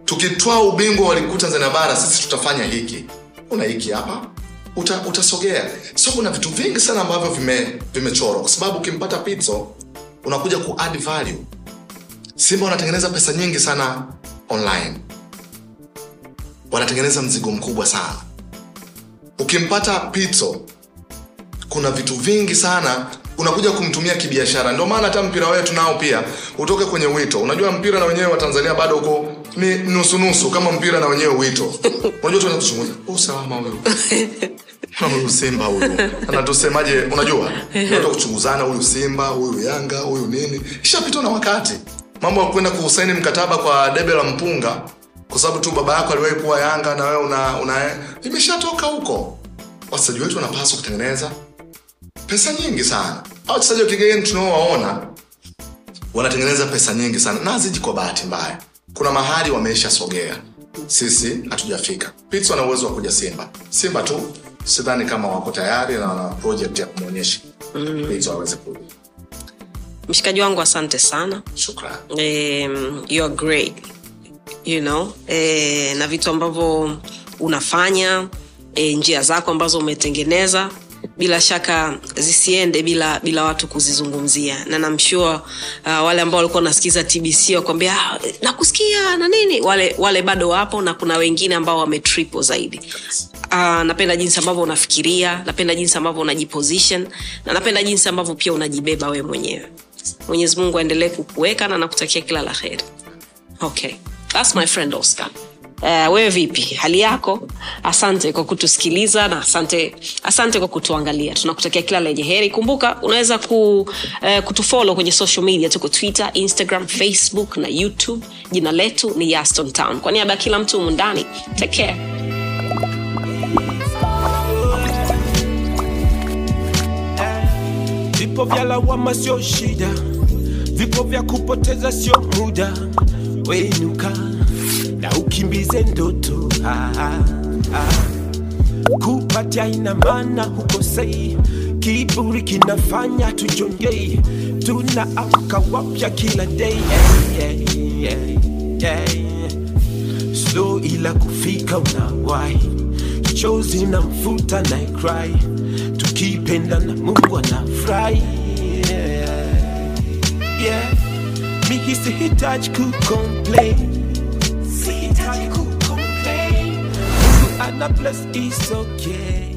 tukitwaa ubingwa wa ligi tanzania bara sisi tutafanya hiki. Una hiki hapa? Uta, utasogea. So kuna vitu vingi sana ambavyo vime- vimechorwa. Kwa sababu ukimpata pizzo unakuja ku add value. Simba wanatengeneza pesa nyingi sana online wanatengeneza mzigo mkubwa sana. Ukimpata pizzo kuna vitu vingi sana unakuja kumtumia kibiashara. Ndio maana hata mpira wetu nao pia utoke kwenye wito. Unajua mpira na wenyewe wa tanzania bado uko ni nusunusu kama mpira na wenyewe wito. Unajua tunaenda kuchunguza usalama huyu huyu simba huyu. Anatusemaje? Unajua tunataka kuchunguzana huyu simba huyu yanga huyu nini. Ishapitwa na wakati. Mambo ya kwenda kusaini mkataba kwa debe la mpunga kwa sababu tu baba yako aliwahi kuwa yanga na wewe una, una imeshatoka huko. Wachezaji wetu wanapaswa kutengeneza pesa nyingi sana. Au wachezaji wa kigeni tunaowaona wanatengeneza pesa nyingi sana na haziji kwa bahati mbaya. Kuna mahali wameisha sogea. Sisi hatujafika. Pits wana uwezo wa kuja simba. Simba tu sidhani kama wako tayari na wana project ya kumwonyesha mm. Pits waweze kuja. Mshikaji wangu asante sana. Shukran. Um, you are great you know e, na vitu ambavyo unafanya e, njia zako ambazo umetengeneza bila shaka zisiende bila bila watu kuzizungumzia. Na namshua uh, wale ambao walikuwa wanasikiza tbc wakuambia ah, nakusikia na nini? Wale wale bado wapo na kuna wengine ambao wametripo zaidi. Uh, napenda jinsi ambavyo unafikiria napenda jinsi ambavyo unajiposition na napenda jinsi ambavyo pia unajibeba wewe mwenyewe. Mwenyezi mungu aendelee kukuweka na nakutakia kila la heri. Okay thats my friend oscar. Uh, wewe vipi? Hali yako? Asante kwa kutusikiliza na asante asante kwa kutuangalia. Tunakutakia kila lenye heri. Kumbuka unaweza ku, uh, kutufolo kwenye social media. Tuko twitter instagram facebook na youtube. Jina letu ni yaston town. Kwa niaba ya kila mtu humu ndani take care. Vipo vya lawama sio shida. Vipo vya kupoteza sio muda wenuka na ukimbize ndoto ah, ah, ah. kupatia ina maana hukosei kiburi kinafanya tujongei tunaamka wapya kila day yeah, yeah, yeah, yeah. slow ila kufika unawai chozi na mfuta na cry tukipenda na mungu anafurahi yeah. yeah. Mimi sihitaji kucomplain sihitaji kucomplain mungu ana bless is okay